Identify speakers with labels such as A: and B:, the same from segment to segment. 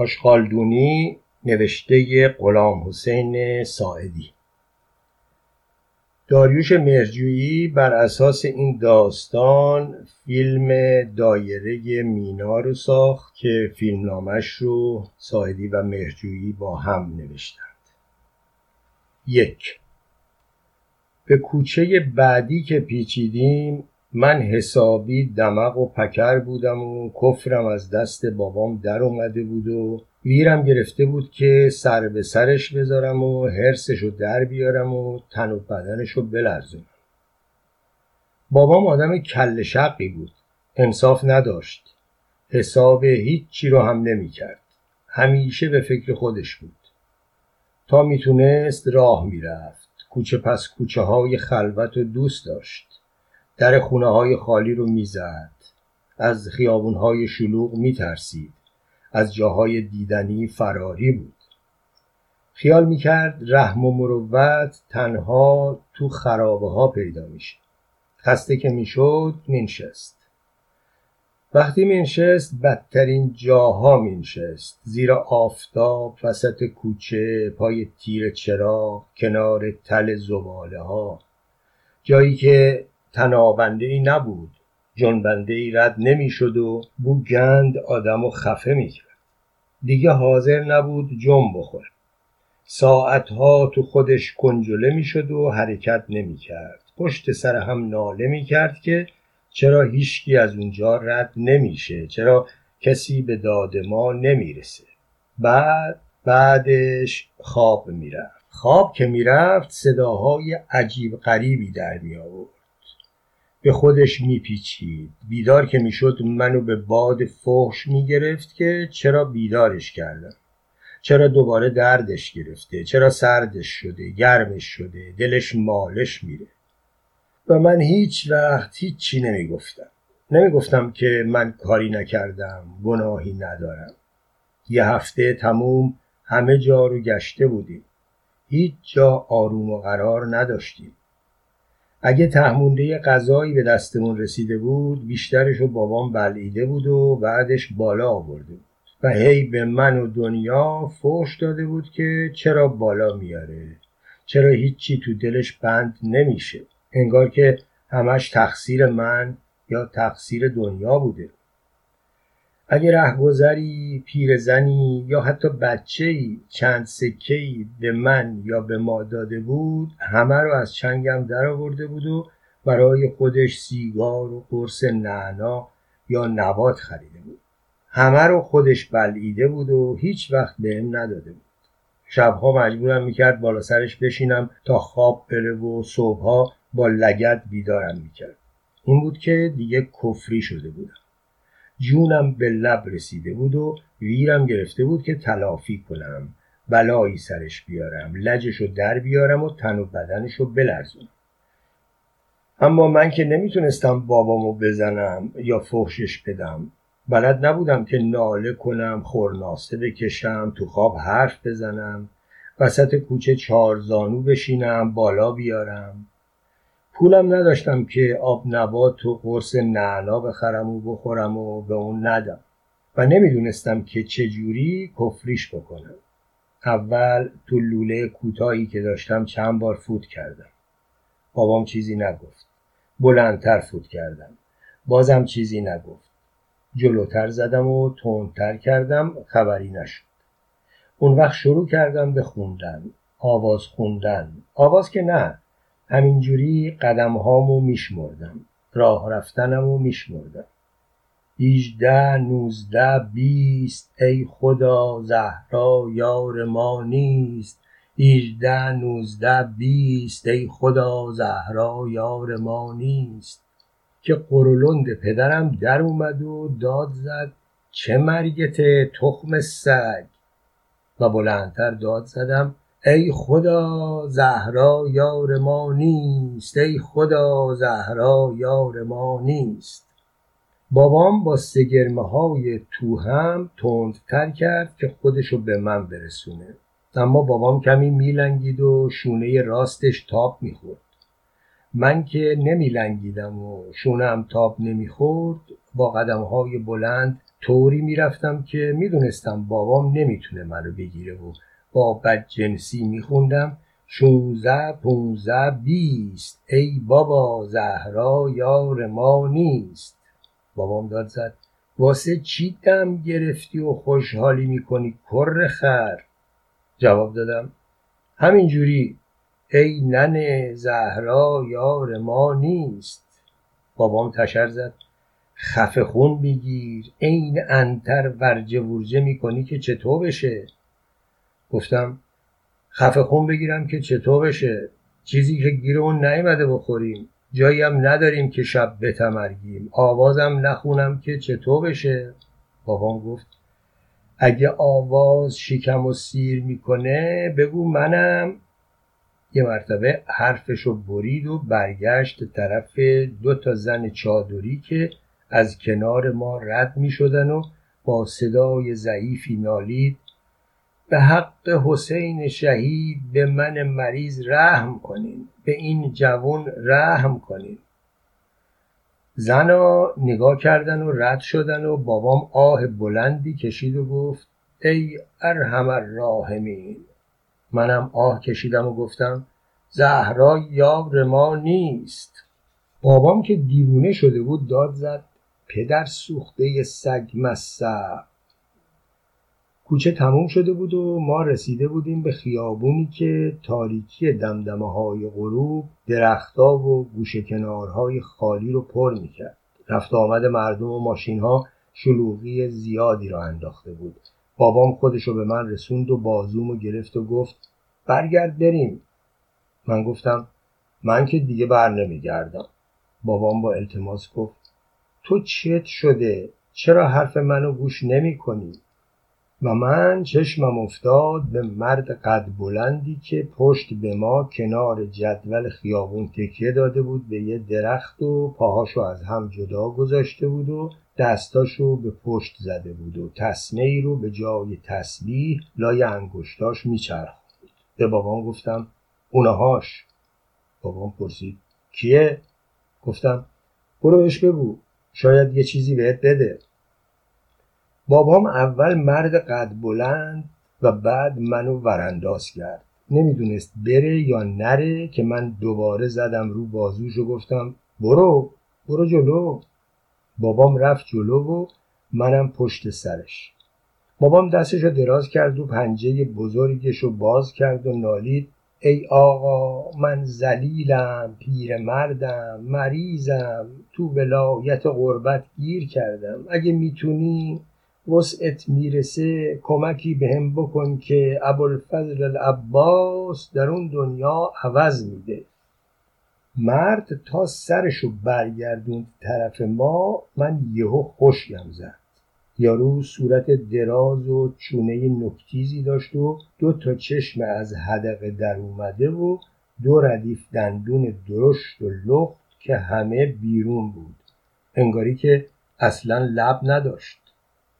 A: آشغالدونی نوشته غلام حسین ساعدی. داریوش مرجویی بر اساس این داستان فیلم دایره مینا رو ساخت که فیلمنامش رو ساعدی و مرجویی با هم نوشتند. یک به کوچه بعدی که پیچیدیم من حسابی دمق و پکر بودم و کفرم از دست بابام در اومده بود و ویرم گرفته بود که سر به سرش بذارم و حرسشو در بیارم و تن و بدنشو بلرزونم. بابام آدم کل شقی بود. انصاف نداشت. حساب هیچی رو هم نمی کرد همیشه به فکر خودش بود. تا می‌تونست راه می‌رفت. کوچه پس کوچه های خلوت و دوست داشت. در خونه های خالی رو می‌زد. از خیابون های شلوغ میترسید. از جاهای دیدنی فراری بود. خیال می‌کرد رحم و مروت تنها تو خرابه ها پیدا میشه. خسته که می‌شد مینشست. وقتی مینشست بدترین جاها مینشست. زیر آفتاب وسط کوچه پای تیر چراغ کنار تل زباله ها جایی که تنابنده ای نبود. جنبنده ای رد نمی‌شد و بو گند آدم و خفه می‌کرد. دیگه حاضر نبود جنب بخوره. ساعتها تو خودش کنجله می‌شد و حرکت نمی‌کرد. پشت سر هم ناله می‌کرد که چرا هیچکی از اونجا رد نمیشه؟ چرا کسی به داد ما نمی‌رسه؟ بعد بعدش خواب می‌رفت. خواب که می‌رفت صداهای عجیب غریبی در می آورد به خودش میپیچید. بیدار که می‌شد منو به باد فحش می‌گرفت که چرا بیدارش کردم؟ چرا دوباره دردش گرفته؟ چرا سردش شده؟ گرمش شده؟ دلش مالش میره؟ و من هیچ وقت هیچی نمی‌گفتم. نمی‌گفتم که من کاری نکردم گناهی ندارم. یه هفته تموم همه جا رو گشته بودیم. هیچ جا آروم و قرار نداشتیم. اگه تهمونده غذایی به دستمون رسیده بود بیشترش رو بابام بلعیده بود و بعدش بالا آورده بود. و هی به من و دنیا فوش داده بود که چرا بالا میاره؟ چرا هیچی تو دلش بند نمیشه؟ انگار که همش تقصیر من یا تقصیر دنیا بوده. اگه رهگذری پیرزنی یا حتی ای چند ای به من یا به ما داده بود همه رو از چنگم در آورده بود و برای خودش سیگار و قرص نعنا یا نبات خریده بود. همه رو خودش بلعیده بود و هیچ وقت بهم نداده بود. شبها مجبورم می‌کرد بالا سرش بشینم تا خواب بره و صبحها با لگت بیدارم می‌کرد. این بود که دیگه کفری شده بودم. جونم به لب رسیده بود و ویرم گرفته بود که تلافی کنم. بلایی سرش بیارم لجشو در بیارم و تن و بدنشو بلرزونم. اما من که نمی‌تونستم بابامو بزنم یا فحشش بدم. بلد نبودم که ناله کنم خورناسه بکشم تو خواب حرف بزنم. وسط کوچه چارزانو بشینم بالا بیارم. پولم نداشتم که آب نبات و قرص نعنا بخرم و بخورم و به اون ندم. و نمی‌دونستم که چجوری کفریش بکنم. اول تو لوله کوتاهی که داشتم چند بار فوت کردم. بابام چیزی نگفت. بلندتر فوت کردم. بازم چیزی نگفت. جلوتر زدم و تندتر کردم خبری نشد. اون وقت شروع کردم به خوندن. آواز خوندن. آواز که نه. همینجوری قدم هامو میشمردم. راه رفتنمو میشمردم. هیجده نوزده بیست ای خدا زهرا یار ما نیست. هیجده نوزده بیست ای خدا زهرا یار ما نیست. که قرولند پدرم در اومد و داد زد چه مرگته تخم سگ. و بلندتر داد زدم ای خدا زهرا یار ما نیست. ای خدا زهرا یار ما نیست. بابام با سگرمه های تو هم تندتر کرد که خودشو به من برسونه. اما بابام کمی میلنگید و شونه راستش تاب می‌خورد. من که نمیلنگیدم و شونم تاب نمی‌خورد با قدم های بلند طوری می‌رفتم که می‌دونستم بابام نمی‌تونه منو بگیره و با بدجنسی میخوندم. شونزده پونزده بیست. ای بابا زهرا یار ما نیست. بابام داد زد. واسه چی دم گرفتی و خوشحالی می‌کنی کر خر؟ جواب دادم. همینجوری. ای ننه زهرا یار ما نیست. بابام تشر زد. خفه خون بگیر عین انتر ورجه ورجه می‌کنی که چطور بشه؟ گفتم خفه خون بگیرم که چطور بشه؟ چیزی که گیر اون نیومده بخوریم. جایی هم نداریم که شب بتمرگیم. آوازم نخونم که چطور بشه؟ بابام گفت اگه آواز شکم و سیر می‌کنه بگو منم. یه مرتبه حرفشو برید و برگشت طرف دو تا زن چادری که از کنار ما رد می شدن و با صدای ضعیفی نالید به حق حسین شهید به من مریض رحم کنین به این جوان رحم کنین. زنا نگاه کردن و رد شدن و بابام آه بلندی کشید و گفت ای ارحم الراحمین. منم آه کشیدم و گفتم زهرا یار ما نیست. بابام که دیوونه شده بود داد زد پدر سوخته سگ مصب کوچه تموم شده بود و ما رسیده بودیم به خیابونی که تاریکی دمدمه های غروب درختها و گوشه کنارهای خالی رو پر می‌کرد. رفت آمد مردم و ماشین ها شلوغی زیادی را انداخته بود. بابام خودش رو به من رسوند و بازومو گرفت و گفت برگرد بریم. من گفتم من که دیگه بر نمیگردم. بابام با التماس گفت تو چت شده؟ چرا حرف منو گوش نمی کنی؟ و من چشمم افتاد به مرد قد بلندی که پشت به ما کنار جدول خیابون تکیه داده بود به یه درخت و پاهاشو از هم جدا گذاشته بود و دستاشو به پشت زده بود و تسمه ای رو به جای تسبیح لای انگشتاش میچرخوند. به بابام گفتم اونهاش. بابام پرسید کیه؟ گفتم برو بهش بگو شاید یه چیزی بهت بده. بابام اول مرد قد بلند و بعد منو ورانداز کرد. نمی‌دونست بره یا نره که من دوباره زدم رو بازوش و گفتم برو برو جلو. بابام رفت جلو و منم پشت سرش. بابام دستش رو دراز کرد و پنجه بزرگش رو باز کرد و نالید ای آقا من زلیلم پیرمردم مریضم تو ولایت غربت گیر کردم. اگه می‌تونی وسعت می‌رسه کمکی به هم بکن که ابوالفضل العباس در اون دنیا عوض میده. مرد تا سرشو برگردوند طرف ما من یهو خوشیم زد. یارو صورت دراز و چونه نکتیزی داشت و دو تا چشم از حدقه در اومده و دو ردیف دندون درشت و لخت که همه بیرون بود. انگاری که اصلا لب نداشت.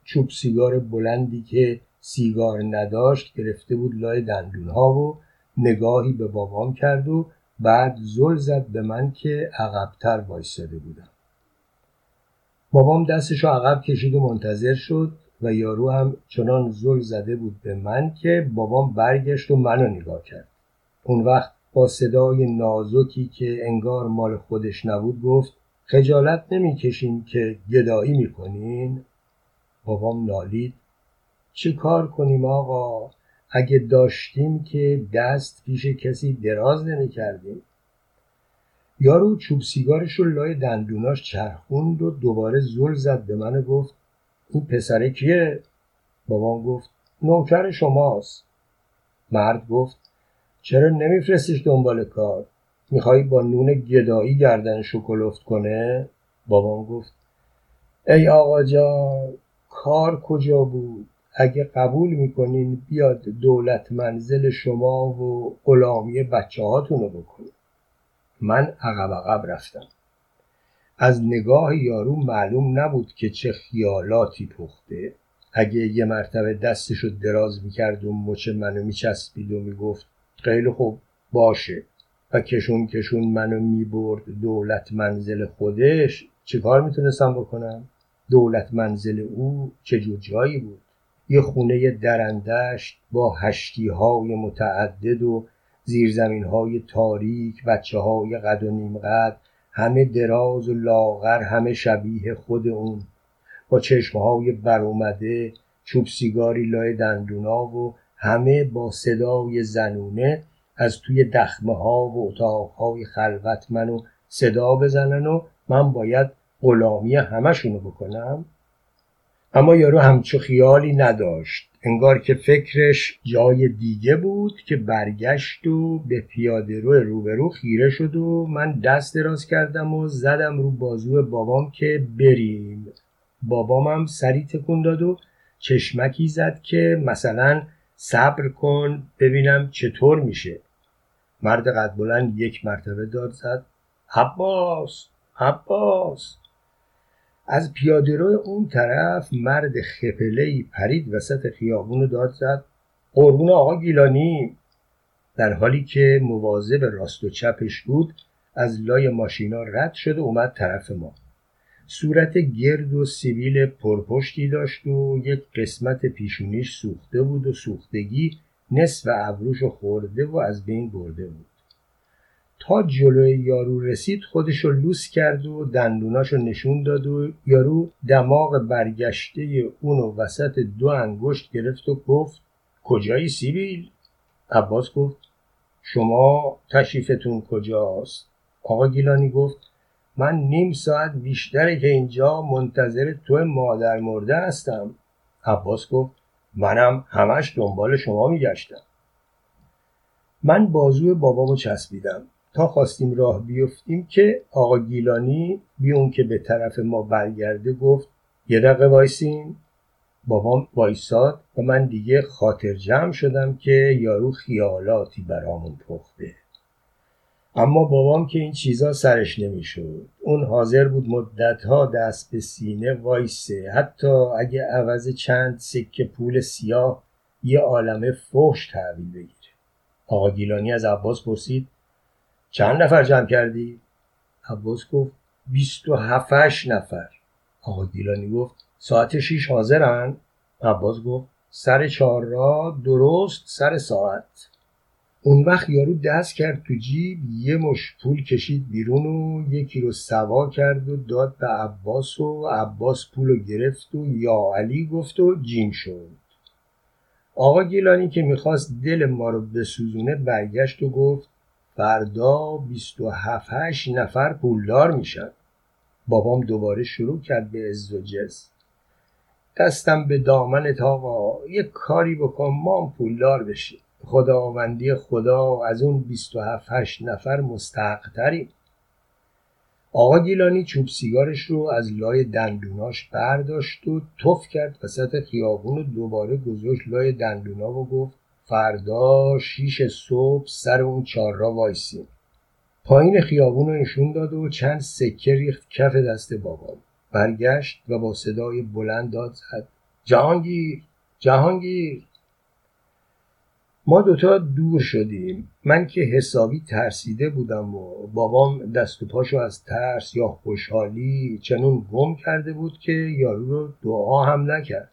A: چوب سیگار بلندی که سیگار نداشت گرفته بود لای دندونها و نگاهی به بابام کرد و بعد زل زد به من که عقبتر وایستاده بودم. بابام دستشو عقب کشید و منتظر شد و یارو هم چنان زل زده بود به من که بابام برگشت و منو نگاه کرد. اون وقت با صدای نازکی که انگار مال خودش نبود گفت خجالت نمی‌کشین که گدایی می‌کنین؟ بابام نالید چه کار کنیم آقا؟ اگه داشتیم که دست پیش کسی دراز نمی‌کردیم. یارو چوب سیگارش رو لای دندوناش چرخوند و دوباره زل زد به من گفت این پسره کیه؟ بابام گفت نوکر شماست. مرد گفت چرا نمیفرستیش دنبال کار؟ میخوایی با نون گدایی گردن شکلفت کنه؟ بابام گفت ای آقا جان کار کجا بود؟ اگه قبول می‌کنین بیاد دولت منزل شما و غلامی بچه هاتونو بکنید من عقب عقب رفتم. از نگاه یارو معلوم نبود که چه خیالاتی پخته. اگه یه مرتبه دستشو دراز می‌کرد و مچ منو میچسبید و می‌گفت خیلی خوب باشه. و کشون کشون منو می‌برد دولت منزل خودش چیکار می‌تونستم بکنم؟ دولت منزل او چه جایی بود؟ یه خونه درندشت با هشتی های متعدد و زیرزمین های تاریک بچه های قد و نیم قد همه دراز و لاغر همه شبیه خود اون. با چشمهای برومده چوب سیگاری لای دندونا و همه با صدای زنونه از توی دخمه ها و اتاقهای خلوت منو صدا بزنن و من باید غلامی همشونو بکنم؟ اما یارو همچو خیالی نداشت. انگار که فکرش جای دیگه بود که برگشت و به پیاده رو روبرو خیره شد و من دست دراز کردم و زدم رو بازو بابام که بریم. بابامم سری تکون داد و چشمکی زد که مثلا صبر کن ببینم چطور میشه. مرد قد بلند یک مرتبه داد زد. عباس عباس. از پیادهرو اون طرف مرد خپله پرید وسط خیابون و داد زد. قربون آقا گیلانی. در حالی که مواظب راست و چپش بود از لای ماشینا رد شد و اومد طرف ما. صورت گرد و سیبیل پرپشتی داشت و یک قسمت پیشونیش سوخته بود و سوختگی نصف ابروش خورده و از بین برده بود. تا جلوی یارو رسید خودشو لوس کرد و دندوناشو نشون داد و یارو دماغ برگشته اونو وسط دو انگشت گرفت و گفت کجایی سیبیل؟ عباس گفت شما تشریفتون کجاست؟ آقا گیلانی گفت من نیم ساعت بیشتره که اینجا منتظر تو مادر مرده هستم عباس گفت منم همش دنبال شما میگشتم من بازو بابامو چسبیدم تا خواستیم راه بیفتیم که آقا گیلانی بیون که به طرف ما برگرده گفت یه دقیقه وایسین. بابام وایساد و من دیگه خاطر جمع شدم که یارو خیالاتی برامون پخته. اما بابام که این چیزا سرش نمی‌شد. اون حاضر بود مدتها دست به سینه وایسه. حتی اگه عوض چند سکه پول سیاه یه عالمه فحش تحویل بگیره. آقا گیلانی از عباس پرسید چند نفر جمع کردی؟ عباس گفت بیست و هفتش نفر آقا گیلانی گفت ساعت شیش حاضرن؟ عباس گفت سر چهار را درست سر ساعت اون وقت یارو دست کرد تو جیب یه مش پول کشید بیرون و یکی رو سوا کرد و داد به عباس و عباس پول رو گرفت و یا علی گفت و جیم شد آقا گیلانی که می‌خواست دل ما رو بسوزونه برگشت و گفت فردا بیست و هفت نفر پولدار میشن. بابام دوباره شروع کرد به عز و جز. دستم به دامن آقا یک کاری بکن ما هم پولدار بشیم خداوندی خدا از اون بیست و هفت نفر مستحقتریم. آقا گیلانی چوب سیگارش رو از لای دندوناش برداشت و تف کرد وسط خیابون و دوباره گذاشت لای دندونا و گفت فردا شیش صبح سر اون چهار را وایسیم پایین خیابون رو نشون داد و چند سکه ریخت کف دست بابام برگشت و با صدای بلند داد زد. جهانگیر جهانگیر. ما دوتا دور شدیم. من که حسابی ترسیده بودم و بابام دست و پاشو از ترس یا خوشحالی چنون گم کرده بود که یارو رو دعا هم نکرد.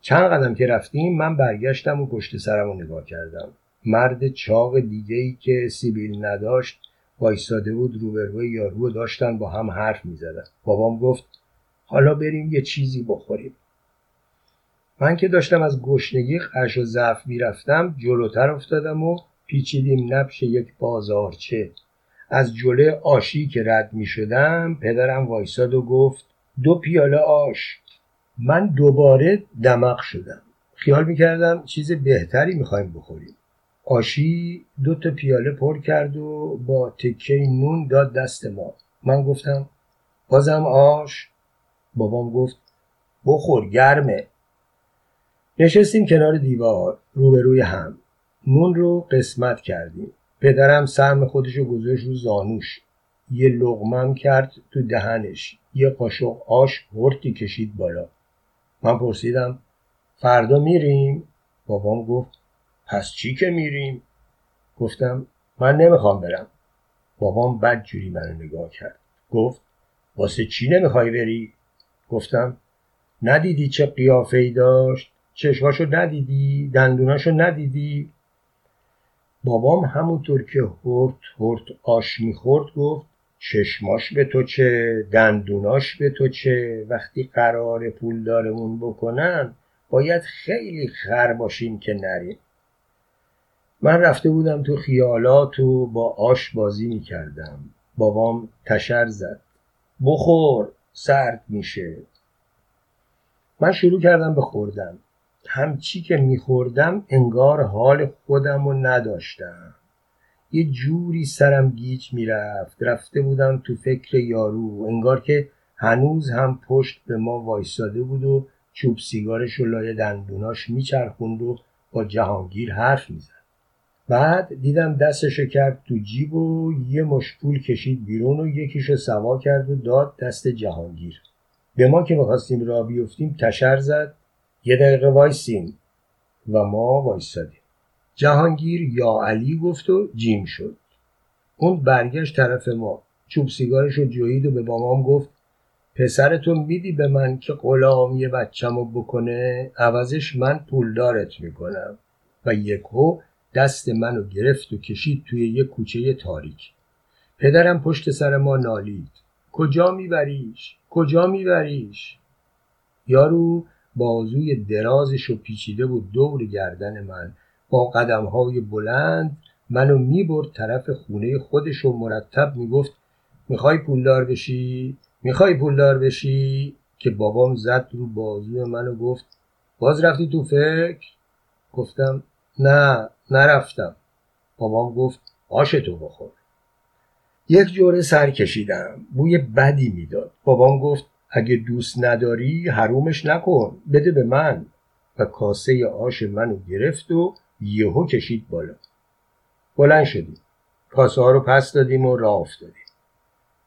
A: چند قدم که رفتیم من برگشتم و پشت سرم رو نگاه کردم. مرد چاق دیگه ای که سیبیل نداشت وایستاده بود روبروی یارو داشتن با هم حرف می‌زدن. بابام گفت حالا بریم یه چیزی بخوریم. من که داشتم از گشنگی قش و ضعف می‌رفتم جلوتر افتادم و پیچیدیم نبش یک بازارچه. از جلوی آشی که رد می شدم پدرم وایساد و گفت دو پیاله آش. من دوباره دمق شدم. خیال می‌کردم چیز بهتری می‌خوایم بخوریم. آشی دو تا پیاله پر کرد و با تکه نون داد دست ما. من گفتم بازم آش؟ بابام گفت بخور گرمه. نشستیم کنار دیوار روبروی هم. نون رو قسمت کردیم. پدرم سهم خودش رو گذاشت رو زانوش. یه لغمم کرد تو دهنش. یه قاشق آش هرتی کشید بالا. من پرسیدم فردا میریم؟ بابام گفت پس چی که میریم؟ گفتم من نمی‌خوام برم. بابام بد جوری منو نگاه کرد. گفت واسه چی نمی‌خوای بری؟ گفتم ندیدی چه قیافه ای داشت؟ چشماشو ندیدی؟ دندوناشو ندیدی؟ بابام همونطور که هرت هرت آش می‌خورد گفت چشماش به تو چه دندوناش به تو چه؟ وقتی قرار پولدارمون بکنن باید خیلی خر باشیم که نریم. من رفته بودم تو خیالات و با آش بازی می‌کردم. بابام تشر زد. بخور سرد میشه. من شروع کردم به خوردن. همچی که میخوردم انگار حال خودم رو نداشتم. یه جوری سرم گیج می‌رفت. رفته بودم تو فکر یارو انگار که هنوز هم پشت به ما وایستاده بود و چوب سیگارش و لای دندوناش میچرخوند و با جهانگیر حرف می‌زد. بعد دیدم دستشو کرد تو جیب و یه مشپول کشید بیرون و یکیشو سوا کرد و داد دست جهانگیر. به ما که می‌خواستیم را بیفتیم تشر زد. یه دقیقه وایسین و ما وایستادیم. جهانگیر یا علی گفت و جیم شد. اون برگشت طرف ما. چوب سیگارش رو جوید و به بابام گفت پسرتون میدی به من که غلامی بچم رو بکنه؟ عوضش من پولدارت می‌کنم. و یکو دست منو گرفت و کشید توی یه کوچه تاریک. پدرم پشت سر ما نالید. کجا میبریش؟ کجا میبریش؟ یارو بازوی درازش و پیچیده بود دور گردن من. با قدم های بلند منو می‌برد طرف خونه خودش و مرتب می‌گفت می‌خوای پولدار بشی؟ می‌خوای پولدار بشی؟ که بابام زد رو بازوی منو گفت باز رفتی تو فکر؟ گفتم نه نرفتم. بابام گفت آشتو بخور. یک جوره سر کشیدم بوی بدی می‌داد. بابام گفت اگه دوست نداری حرومش نکن بده به من. و کاسه آش منو گرفت و یهو کشید بالا. بلند شدیم. کاسه ها رو پس دادیم و راه افتادیم.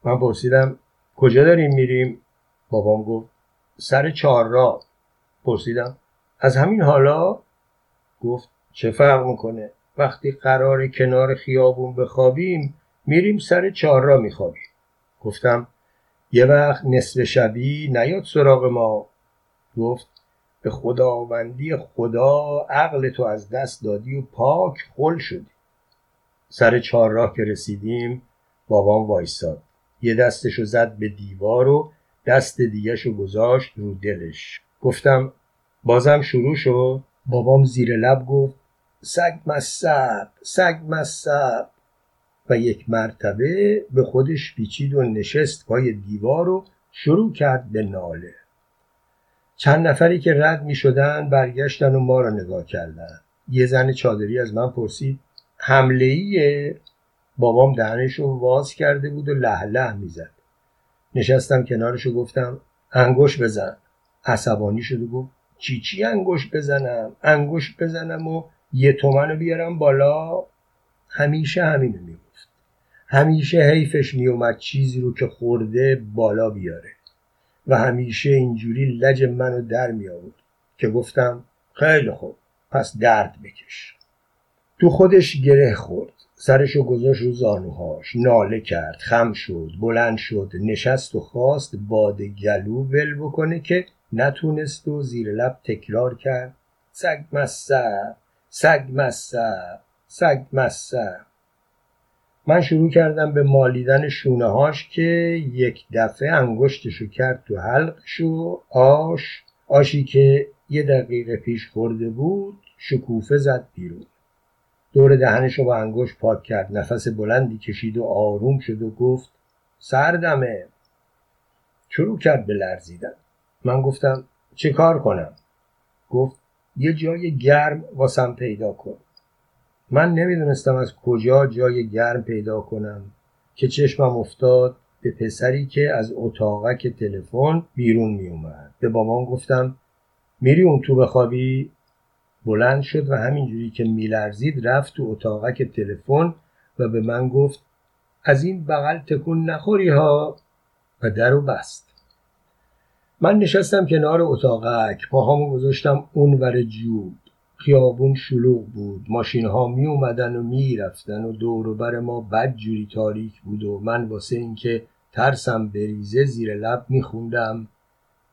A: من پرسیدم کجا داریم میریم؟ بابام گفت سر چهار راه. پرسیدم از همین حالا؟ گفت چه فرق می‌کنه؟ وقتی قرار کنار خیابون بخوابیم میریم سر چهار راه میخوابیم. گفتم یه وقت نصف شبی نیاد سراغ ما. گفت به خداوندی خدا عقل تو از دست دادی و پاک خل شدی. سر چهار راه که رسیدیم بابام وایستاد یه دستشو زد به دیوار و دست دیگهشو گذاشت رو دلش. گفتم بازم شروع شد؟ بابام زیر لب گفت سگ مصب سگ مصب و یک مرتبه به خودش پیچید و نشست پای دیوار و شروع کرد به ناله. چند نفری که رد می شدن برگشتن و ما را نگاه کردن. یه زن چادری از من پرسید حمله ایه بابام دهنش رو واز کرده بود و له له می‌زد. نشستم کنارش و گفتم انگوش بزن. عصبانی شد و گفت چی چی انگوش بزنم؟ انگوش بزنم و یه تومن رو بیارم بالا. همیشه همینو می‌گفت. همیشه حیفش میومد چیزی رو که خورده بالا بیاره. و همیشه اینجوری لج منو در می آورد که گفتم خیلی خوب پس درد بکش. تو خودش گره خورد سرشو گذاشت رو زانوهاش ناله کرد خم شد بلند شد نشست و خواست باد گلو ول بکنه که نتونست و زیر لب تکرار کرد. سگ مصب سگ مصب سگ مصب من شروع کردم به مالیدن شونه هاش که یک دفعه انگشتشو کرد تو حلقش و آش آشی که یه دقیقه پیش خورده بود شکوفه زد بیرون. دور دهنش رو با انگشت پاک کرد نفس بلندی کشید و آروم شد و گفت سردمه. شروع کرد به لرزیدن. من گفتم چه کار کنم؟ گفت یه جای گرم واسم پیدا کن. من نمی‌دونستم از کجا جای گرم پیدا کنم که چشمم افتاد به پسری که از اتاقک تلفن بیرون می اومد به بابام گفتم میری اون تو بخوابی؟ بلند شد و همینجوری که میلرزید رفت تو اتاقک تلفن و به من گفت از این بغل تکون نخوری ها؟ و در و بست. من نشستم کنار اتاقک پاهامو گذاشتم اون ور جوب. خیابون شلوغ بود. ماشین ها می اومدن و می رفتن و دور بر ما بد جوری تاریک بود و من واسه اینکه ترسم بریزه زیر لب می خوندم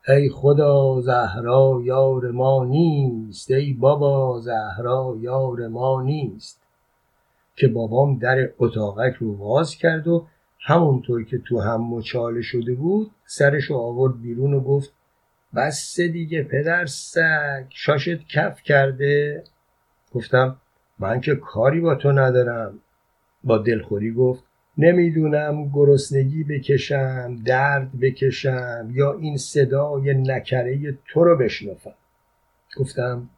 A: ای خدا زهرا یار ما نیست. ای بابا زهرا یار ما نیست. که بابام در اتاقک رو باز کرد و همونطور که تو هم مچاله شده بود سرش آورد بیرون و گفت بس دیگه پدر سگ. شاشت کف کرده. گفتم من که کاری با تو ندارم. با دلخوری گفت نمی‌دونم گرسنگی بکشم درد بکشم یا این صدای نکره تو رو بشنفم گفتم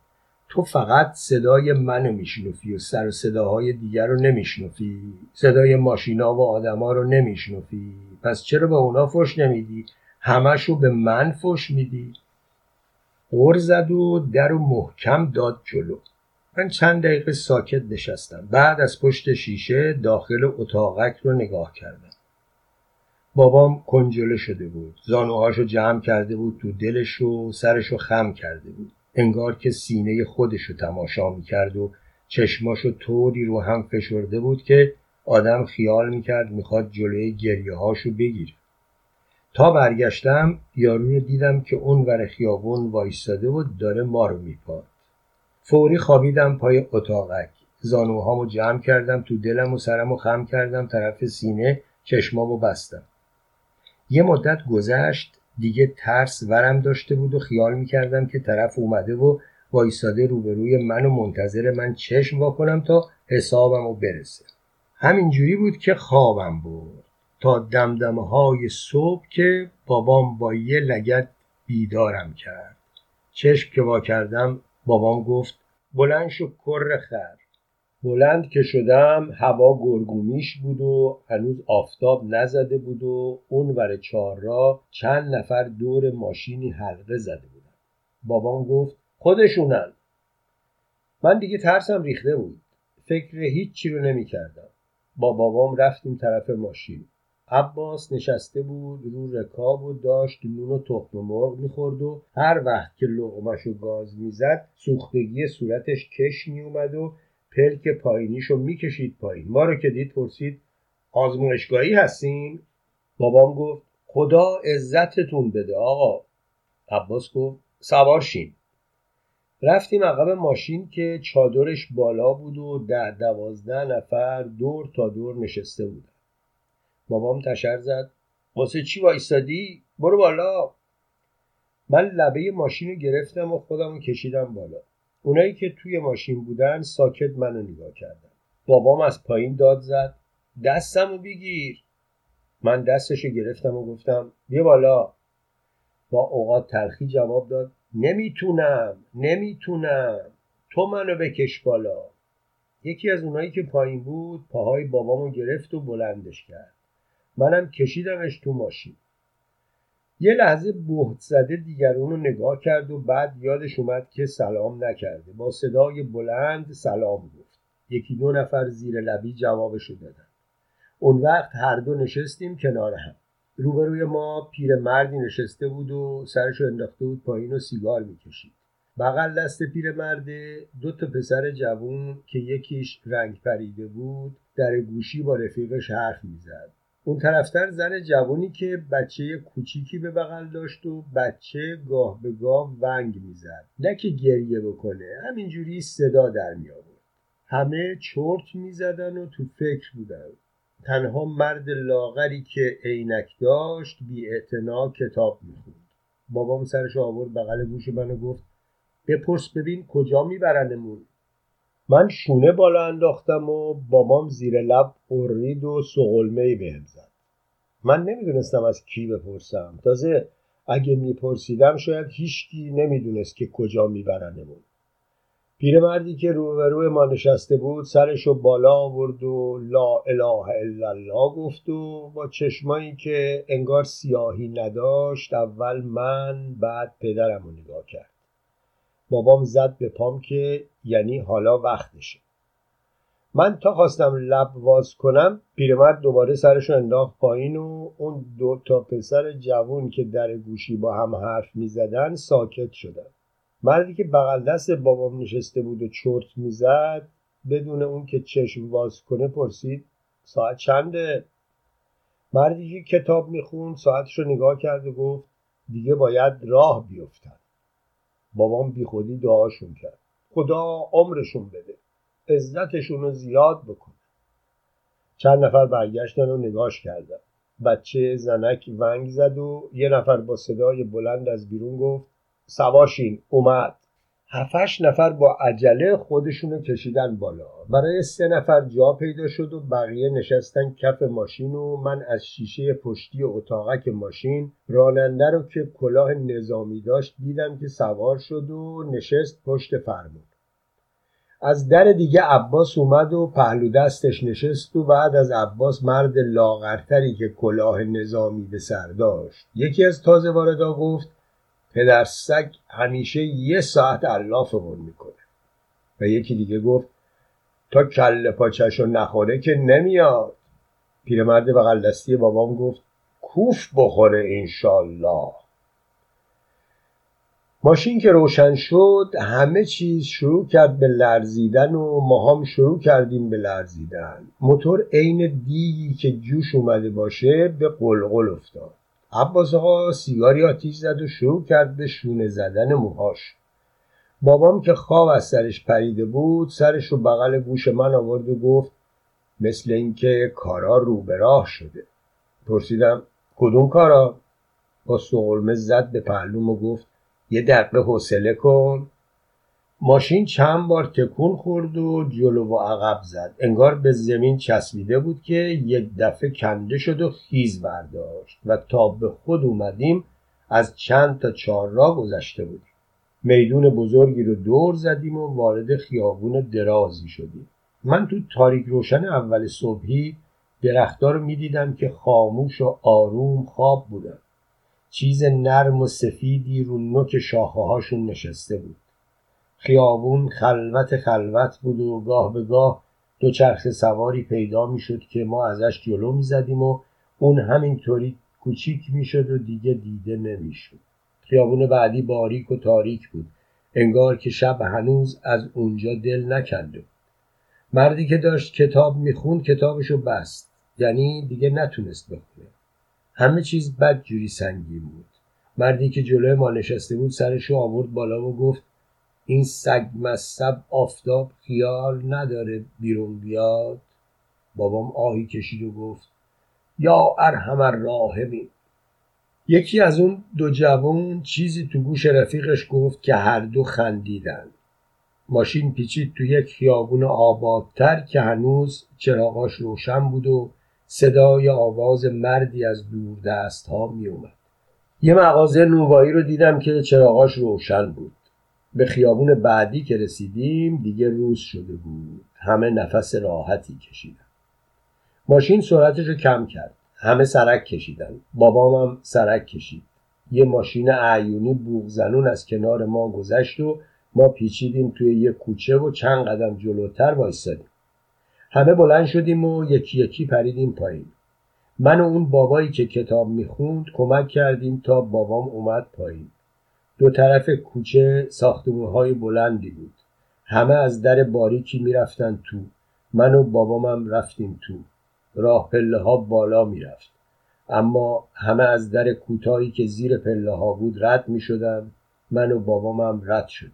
A: تو فقط صدای منو میشنفی و سر و صداهای دیگر رو نمیشنفی صدای ماشینا و آدما رو نمیشنفی پس چرا به اونا فش نمیدی؟ همشو به من فش میدی. غر زد و در و محکم داد جلو. من چند دقیقه ساکت نشستم. بعد از پشت شیشه داخل اتاقک رو نگاه کردم. بابام کنجله شده بود. زانوهاشو جمع کرده بود تو دلش و سرشو خم کرده بود. انگار که سینه خودشو تماشا می‌کرد و چشماشو طوری رو هم فشرده بود که آدم خیال می‌کرد می‌خواد جلوی گریه هاشو بگیره. تا برگشتم یارو رو دیدم که اون ور خیابون وایستاده و داره ما رو میپاد فوری خوابیدم پای اتاقک. زانوهامو جمع کردم تو دلم و سرم و خم کردم طرف سینه چشمامو بستم. یه مدت گذشت دیگه ترس ورم داشته بود و خیال می‌کردم که طرف اومده و وایساده روبروی من و منتظر من چشم واکنم تا حسابم و برسه. همینجوری بود که خوابم بود تا دمدمه های صبح که بابام با یه لگت بیدارم کرد. چشم که وا کردم بابام گفت بلند شو کر خر. بلند که شدم هوا گرگومیش بود و هنوز آفتاب نزده بود و اون ور چهار را چند نفر دور ماشینی حلقه زده بودن. بابام گفت خودشونن. من دیگه ترسم ریخته بود. فکر هیچی رو نمی کردم با بابام رفتیم طرف ماشین. عباس نشسته بود رو رکاب و داشت نون و تخم مرغ می‌خورد و هر وقت که لغمش و گاز می‌زد سوختگی صورتش کش میومد و پلک پایینیشو می‌کشید پایین. ما رو که دید پرسید آزمایشگاهی هستین؟ بابام گفت خدا عزتتون بده آقا. عباس گفت سوارشین رفتیم عقب ماشین که چادرش بالا بود و ده دوازده نفر دور تا دور نشسته بودن. بابام تشر زد. واسه چی وایستادی؟ برو بالا. من لبه ماشین رو گرفتم و خودم رو کشیدم بالا. اونایی که توی ماشین بودن ساکت منو نگاه کردن. بابام از پایین داد زد. دستم رو بگیر. من دستشو گرفتم و گفتم بیا بالا. با اوقات تلخی جواب داد نمی‌تونم نمی‌تونم. تو منو بکش بالا. یکی از اونایی که پایین بود پاهای بابامو گرفت و بلندش کرد. منم کشیدمش تو ماشین. یه لحظه بهت زده دیگرون رو نگاه کرد و بعد یادش اومد که سلام نکرده. با صدای بلند سلام گفت. یکی دو نفر زیر لبی جوابشو دادن. اون وقت هر دو نشستیم کنار هم. روبروی ما پیرمردی نشسته بود و سرشو انداخته بود پایین و سیگار می‌کشید. بغل دست پیرمرده دو تا پسر جوون که یکیش رنگ پریده بود در گوشی با رفیقش حرف می‌زد. اون طرفتر زن جوانی که بچه کوچیکی به بغل داشت و بچه گاه به گاه ونگ می‌زد. نه که گریه بکنه همینجوری صدا در می آورد همه چرت می‌زدن و تو فکر بودن. تنها مرد لاغری که عینک داشت بی کتاب می‌خوند. بابام سرش آورد بغل گوش منو گفت بپرس ببین کجا میبرنمون؟ من شونه بالا انداختم و بابام زیر لب قرید و سغلمه بهم زد. من نمی‌دونستم از کی بپرسم. تازه اگه میپرسیدم شاید هیچکی نمی‌دونست که کجا میبرنمون. پیرمردی که روبروی ما نشسته بود سرشو بالا آورد و لا اله الا الله گفت و با چشمایی که انگار سیاهی نداشت اول من بعد پدرم رو نگاه کرد. بابام زد به پام که یعنی حالا وقتشه. من تا خواستم لب واز کنم پیرمرد دوباره سرش انداخت پایین و اون دو تا پسر جوون که در گوشی با هم حرف می‌زدن ساکت شدن. مردی که بغل دست بابام نشسته بود و چرت می‌زد بدون اون که چشم باز کنه پرسید ساعت چنده؟ مردی که کتاب می‌خوند ساعتش رو نگاه کرد و گفت دیگه باید راه بیفتن بابام بی خودی دعاشون کرد. خدا عمرشون بده. عزتشون رو زیاد بکنه چند نفر برگشتن و نگاش کردن. بچه زنک ونگ زد و یه نفر با صدای بلند از بیرون گفت سواشین اومد. هفتش نفر با عجله خودشونو کشیدن بالا. برای سه نفر جا پیدا شد و بقیه نشستن کف ماشین و من از شیشه پشتی اتاقک ماشین راننده رو که کلاه نظامی داشت دیدم که سوار شد و نشست پشت فرمون. از در دیگه عباس اومد و پهلو دستش نشست و بعد از عباس مرد لاغرتری که کلاه نظامی به سر داشت. یکی از تازه واردا گفت پدر سگ همیشه یه ساعت علافمون می‌کنه. و یکی دیگه گفت تا کل پاچشو نخوره که نمیاد. پیرمرد بغل دستی بابام گفت کوف بخوره انشالله ماشین که روشن شد همه چیز شروع کرد به لرزیدن و ما هم شروع کردیم به لرزیدن. موتور عین دیگی که جوش اومده باشه به قلقل افتاد. عباس آقا سیگاری آتیش زد و شروع کرد به شونه زدن موهاش. بابام که خواب از سرش پریده بود سرش رو بغل گوش من آورد و گفت مثل اینکه کارا رو به راه شده. پرسیدم کدوم کارا؟ با سقلمه زد به پهلوم و گفت یه دقیقه حوصله کن. ماشین چند بار تکون خورد و جلو و عقب زد. انگار به زمین چسبیده بود که یک دفعه کنده شد و خیز برداشت و تا به خود اومدیم از چند تا چهار را گذشته بودیم. میدون بزرگی رو دور زدیم و وارد خیابون درازی شدیم. من تو تاریک روشن اول صبحی درختها رو می‌دیدم که خاموش و آروم خواب بودن چیز نرم و سفیدی رو نوک شاخه هاشون نشسته بود. خیابون خلوت خلوت بود و گاه به گاه دو چرخ سواری پیدا می‌شد که ما ازش جلو می‌زدیم و اون همینطوری کوچیک می‌شد و دیگه دیده نمی‌شد. خیابون بعدی باریک و تاریک بود. انگار که شب هنوز از اونجا دل نکنده مردی که داشت کتاب می‌خوند کتابشو بست. یعنی دیگه نتونست بخونه. همه چیز بد جوری سنگین بود. مردی که جلوی ما نشسته بود سرشو آورد بالا و گفت این سگ مصب آفتاب خیال نداره بیرون بیاد. بابام آهی کشید و گفت یا ارحم الراحمین. یکی از اون دو جوان چیزی تو گوش رفیقش گفت که هر دو خندیدن. ماشین پیچید تو یک خیابون آبادتر که هنوز چراغاش روشن بود و صدای آواز مردی از دور دست ها می اومد. یه مغازه نوایی رو دیدم که چراغاش روشن بود. به خیابون بعدی که رسیدیم دیگه روز شده بود. همه نفس راحتی کشیدن. ماشین سرعتش رو کم کرد. همه سرک کشیدن. بابامم سرک کشید. یه ماشین اعیونی بوغ از کنار ما گذشت و ما پیچیدیم توی یه کوچه و چند قدم جلوتر وایستادیم. همه بلند شدیم و یکی یکی پریدیم پایین. من و اون بابایی که کتاب می‌خوند کمک کردیم تا بابام اومد پایین. دو طرف کوچه های بلندی بود. همه از در باریکی می‌رفتن تو. من و بابامم رفتیم تو. راه پله ها بالا می‌رفت. اما همه از در کوتاهی که زیر پله ها بود رد می من و بابامم رد شدیم.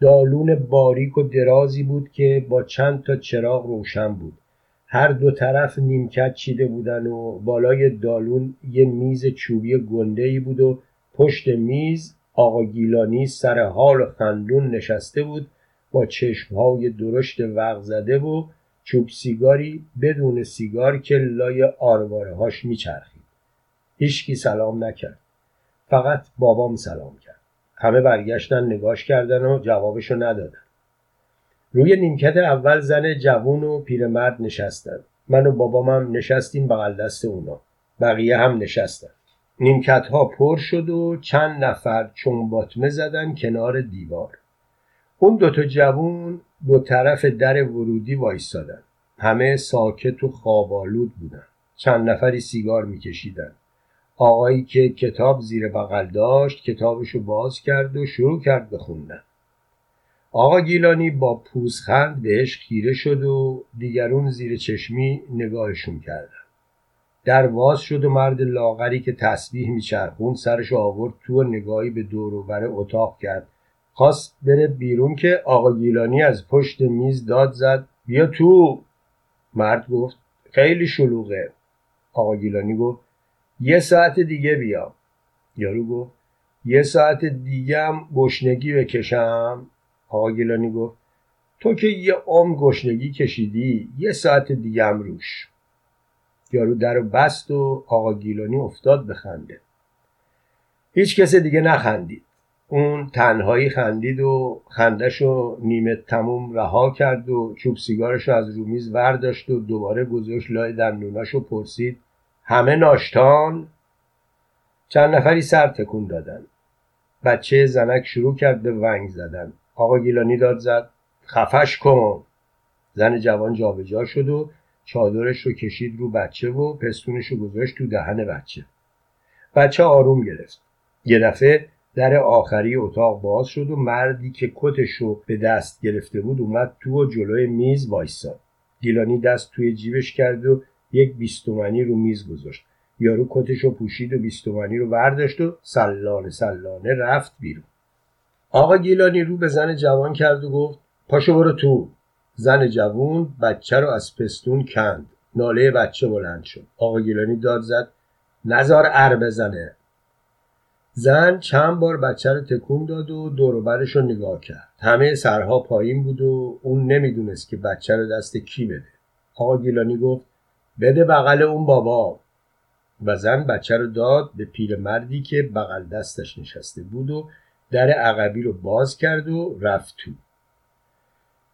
A: دالون باریک و درازی بود که با چند تا چراغ روشن بود. هر دو طرف نیمکت چیده بودن و بالای دالون یه میز چوبی گنده ای بود و پشت میز آقا گیلانی سر حال خندون نشسته بود با چشمهای درشت وغ زده و چوب سیگاری بدون سیگار که لای آرواره هاش میچرخید. هیچکی سلام نکرد. فقط بابام سلام کرد. همه برگشتن نگاش کردن و جوابشو ندادن. روی نیمکت اول زن جوون و پیرمرد نشستن. من و بابامم نشستیم بغل دست اونا. بقیه هم نشستن. نیمکت ها پر شد و چند نفر چون باطمه زدن کنار دیوار. اون دوتا جوون دو طرف در ورودی وایستادن. همه ساکت و خوابالود بودن. چند نفری سیگار میکشیدن. آقایی که کتاب زیر بغل داشت کتابشو باز کرد و شروع کرد بخوندن آقا گیلانی با پوزخند بهش خیره شد و دیگرون زیر چشمی نگاهشون کردن. در واز شد و مرد لاغری که تسبیح میچرخوند سرش آورد تو و نگاهی به دور و اتاق کرد. خواست بره بیرون که آقا گیلانی از پشت میز داد زد. بیا تو. مرد گفت خیلی شلوغه. آقا گیلانی گفت یه ساعت دیگه بیا. یارو گفت یه ساعت دیگه هم گشنگی بکشم. آقا گیلانی گفت تو که یه عمر گشنگی کشیدی یه ساعت دیگه هم روش. یارو در بست و آقا گیلانی افتاد به خنده. هیچ کس دیگه نخندید. اون تنهایی خندید و خندش رو نیمه تموم رها کرد و چوب سیگارش رو از رومیز ورداشت و دوباره گذاشت لای دندوناش رو پرسید. همه ناشتان؟ چند نفری سر تکون دادن. بچه زنک شروع کرد به ونگ زدن. آقا گیلانی داد زد خفش کن. زن جوان جابجا شد و چادرش رو کشید رو بچه و پستونش رو گذاشت تو دهن بچه. بچه آروم گرفت. یه دفعه در آخری اتاق باز شد و مردی که کتش رو به دست گرفته بود اومد تو و جلوی میز وایستاد گیلانی دست توی جیبش کرد و یک بیستومنی رو میز گذاشت. یارو کتش رو پوشید و بیستومنی رو برداشت و سلانه سلانه رفت بیرون. آقا گیلانی رو به زن جوان کرد و گفت پاشو برو تو. زن جوون بچه رو از پستون کند. ناله بچه بلند شد. آقا گیلانی داد زد. نزار ار بزنه. زن چند بار بچه رو تکون داد و دوروبرش رو نگاه کرد. همه سرها پایین بود و اون نمی‌دونست که بچه رو دست کی بده. آقا گیلانی گفت بده بغل اون بابا. و زن بچه رو داد به پیرمردی که بغل دستش نشسته بود و در عقبی رو باز کرد و رفت تو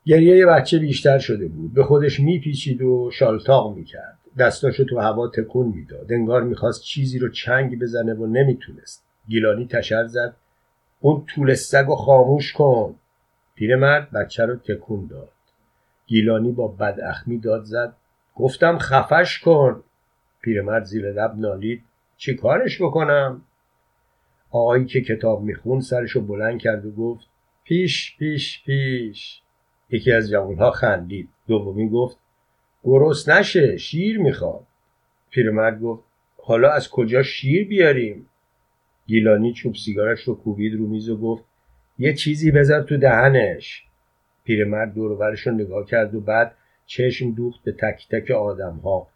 A: گریه بچه بیشتر شده بود. به خودش میپیچید و شالتاق می‌کرد. دستاشو تو هوا تکون می‌داد. انگار می‌خواست چیزی رو چنگ بزنه و نمی‌تونست. گیلانی تشر زد. اون طول سگ و خاموش کن. پیرمرد بچه رو تکون داد. گیلانی با بداخمی داد زد. گفتم خفش کن. پیرمرد زیر لب نالید. چی کارش بکنم؟ آقایی که کتاب میخون سرشو بلند کرد و گفت پیش پیش پیش. یکی از جوانها خندید. دومی گفت گرست نشه شیر می‌خواد پیرمرد گفت حالا از کجا شیر بیاریم؟ گیلانی چوب سیگارش رو کوبید رو میز و گفت یه چیزی بذار تو دهنش. پیرمرد دور رو نگاه کرد و بعد چشم دوخت به تک تک آدم ها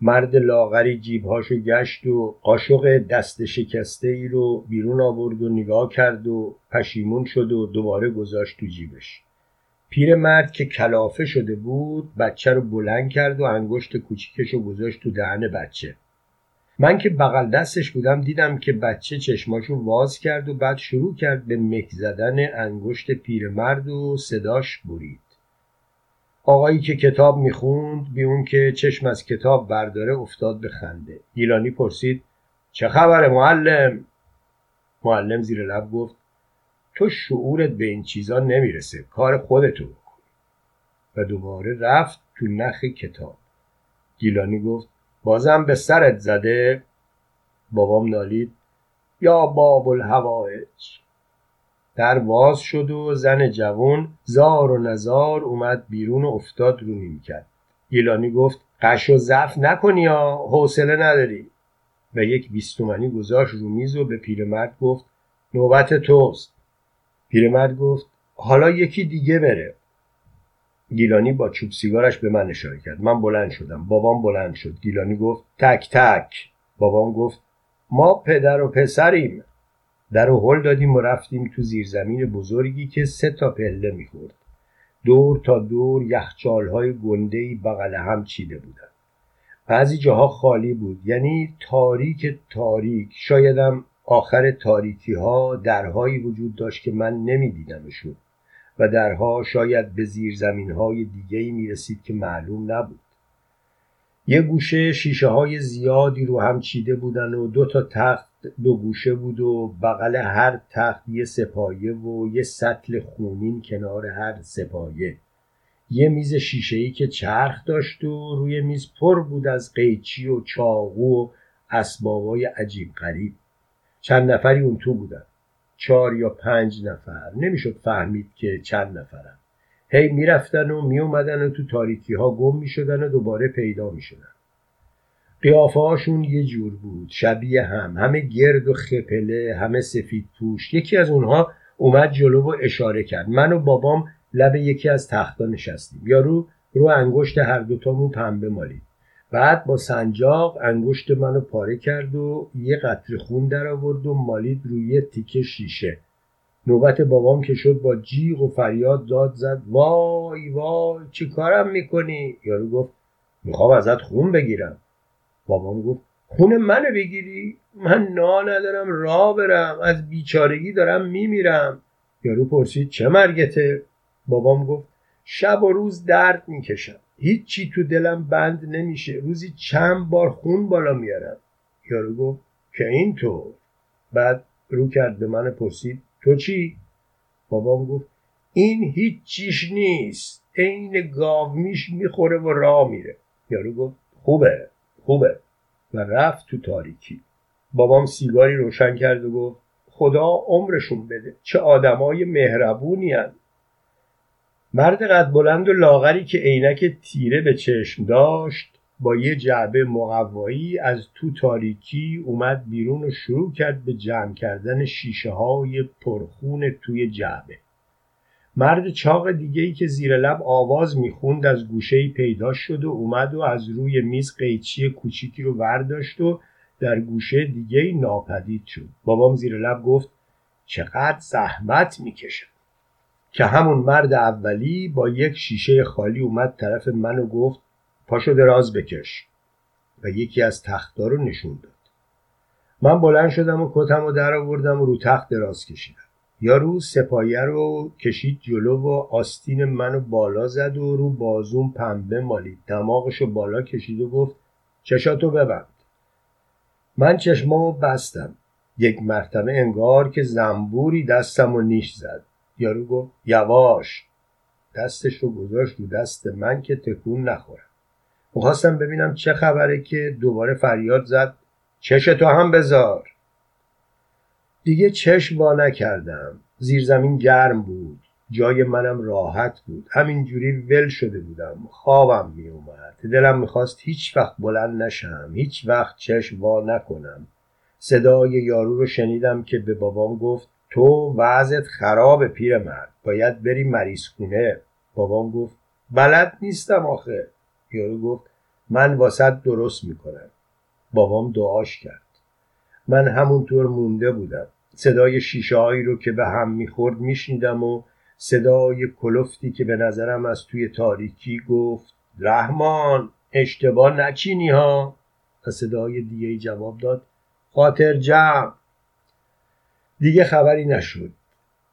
A: مرد لاغری جیبهاشو گشت و قاشق دست شکسته ای رو بیرون آورد و نگاه کرد و پشیمون شد و دوباره گذاشت تو جیبش. پیرمرد که کلافه شده بود بچه رو بلند کرد و انگشت کوچیکش رو گذاشت تو دهن بچه. من که بغل دستش بودم دیدم که بچه چشماشو واز کرد و بعد شروع کرد به مک زدن انگشت پیرمرد و صداش برید. آقایی که کتاب می‌خوند بی اون که چشم از کتاب برداره افتاد به خنده. گیلانی پرسید چه خبره معلم؟ معلم زیر لب گفت تو شعورت به این چیزا نمی‌رسه. کار خودتو بکن. و دوباره رفت تو نخ کتاب. گیلانی گفت بازم به سرت زده. بابام نالید یا باب الهوایج در واز شد و زن جوان زار و نزار اومد بیرون و افتاد رو کرد گیلانی گفت قش و ضعف نکنی یا حوصله نداری. و یک بیستومنی گذاشت رو میز و به پیرمرد گفت نوبت توست. پیرمرد گفت حالا یکی دیگه بره. گیلانی با چوب سیگارش به من اشاره کرد. من بلند شدم. بابام بلند شد. گیلانی گفت تک تک. بابام گفت ما پدر و پسریم. در و هل دادیم و رفتیم تو زیرزمین بزرگی که سه تا پله می‌خورد. دور تا دور یخچالهای گندهی بغل هم چیده بودن. بعضی جاها خالی بود. یعنی تاریک تاریک. شایدم آخر تاریکی ها درهایی وجود داشت که من نمیدیدمشون و درها شاید به زیر زمین های دیگه می رسید که معلوم نبود. یه گوشه شیشه های زیادی رو هم چیده بودن و دو تا تخت دو گوشه بود و بغل هر تخت یه سپایه و یه سطل خونین کنار هر سپایه. یه میز ای که چرخ داشت و روی میز پر بود از قیچی و چاقو و اسبابای عجیب غریب. چند نفری اون تو بودن. چهار یا پنج نفر. نمی‌شد فهمید که چند نفرن. هی می‌رفتن و میومدن و تو تاریکی ها گم می‌شدن و دوباره پیدا می‌شدن. قیافه هاشون یه جور بود. شبیه هم. همه گرد و خپله همه سفید پوش یکی از اونها اومد جلو و اشاره کرد. من و بابام لب یکی از تختا نشستیم. یارو رو انگشت هر دوتامون پنبه مالید. بعد با سنجاق انگشت منو پاره کرد و یه قطر خون در آورد و مالید روی تیکه شیشه نوبت بابام که شد با جیغ و فریاد داد زد وای وای چی کارم می‌کنی؟ یارو گفت می‌خوام ازت خون بگیرم بابام گفت خون منو بگیری؟ من نا ندارم راه برم از بیچارگی دارم میمیرم یارو پرسید چه مرگته؟ بابام گفت شب و روز درد می‌کشم هیچی تو دلم بند نمیشه. روزی چند بار خون بالا میارم. یارو گفت که اینطور بعد رو کرد به من پرسید تو چی؟ بابام گفت این هیچ چیش نیست. عین گاومیش می‌خوره و راه میره. یارو گفت خوبه خوبه. و رفت تو تاریکی. بابام سیگاری روشن کرد و گفت خدا عمرشون بده. چه آدمای مهربونی هن. مرد قد بلند و لاغری که عینک تیره به چشم داشت با یه جعبه مقوایی از تو تاریکی اومد بیرون و شروع کرد به جمع کردن شیشه های پرخون توی جعبه. مرد چاق دیگه ای که زیر لب آواز می‌خوند از گوشه پیدا شد و اومد و از روی میز قیچی کوچیکی رو برداشت و در گوشه دیگه ناپدید شد. بابام زیر لب گفت چقدر زحمت می‌کشم. که همون مرد اولی با یک شیشه خالی اومد طرف من و گفت پاشو دراز بکش. و یکی از تختها رو نشون داد. من بلند شدم و کتم و در آوردم و رو تخت دراز کشیدم. یارو سپایه رو کشید جلو و آستین منو بالا زد و رو بازوم پنبه مالید. دماغشو بالا کشید و گفت چشاتو ببند. من چشمامو بستم. یک مرتبه انگار که زنبوری دستم و نیش زد. یارو گفت یواش دستش رو گذاشت رو دست من که تکون نخورم. می‌خواستم ببینم چه خبره که دوباره فریاد زد چش تو هم بذار. دیگه چشم وا نکردم. زیر زمین گرم بود جای منم راحت بود. همینجوری ول شده بودم. خوابم می اومد دلم می‌خواست هیچ وقت بلند نشم. هیچ وقت چشم وا نکنم. صدای یارو رو شنیدم که به بابام گفت تو وضعت خراب پیرمرد باید بری مریض خونه بابام گفت بلد نیستم آخه. یارو گفت من واسط درست می‌کنم. بابام دعاش کرد. من همونطور مونده بودم. صدای شیشه رو که به هم می‌خورد میشنیدم و صدای کلفتی که به نظرم از توی تاریکی گفت رحمان اشتباه نچینی ها. و صدای دیگه جواب داد خاطر جمع. دیگه خبری نشد.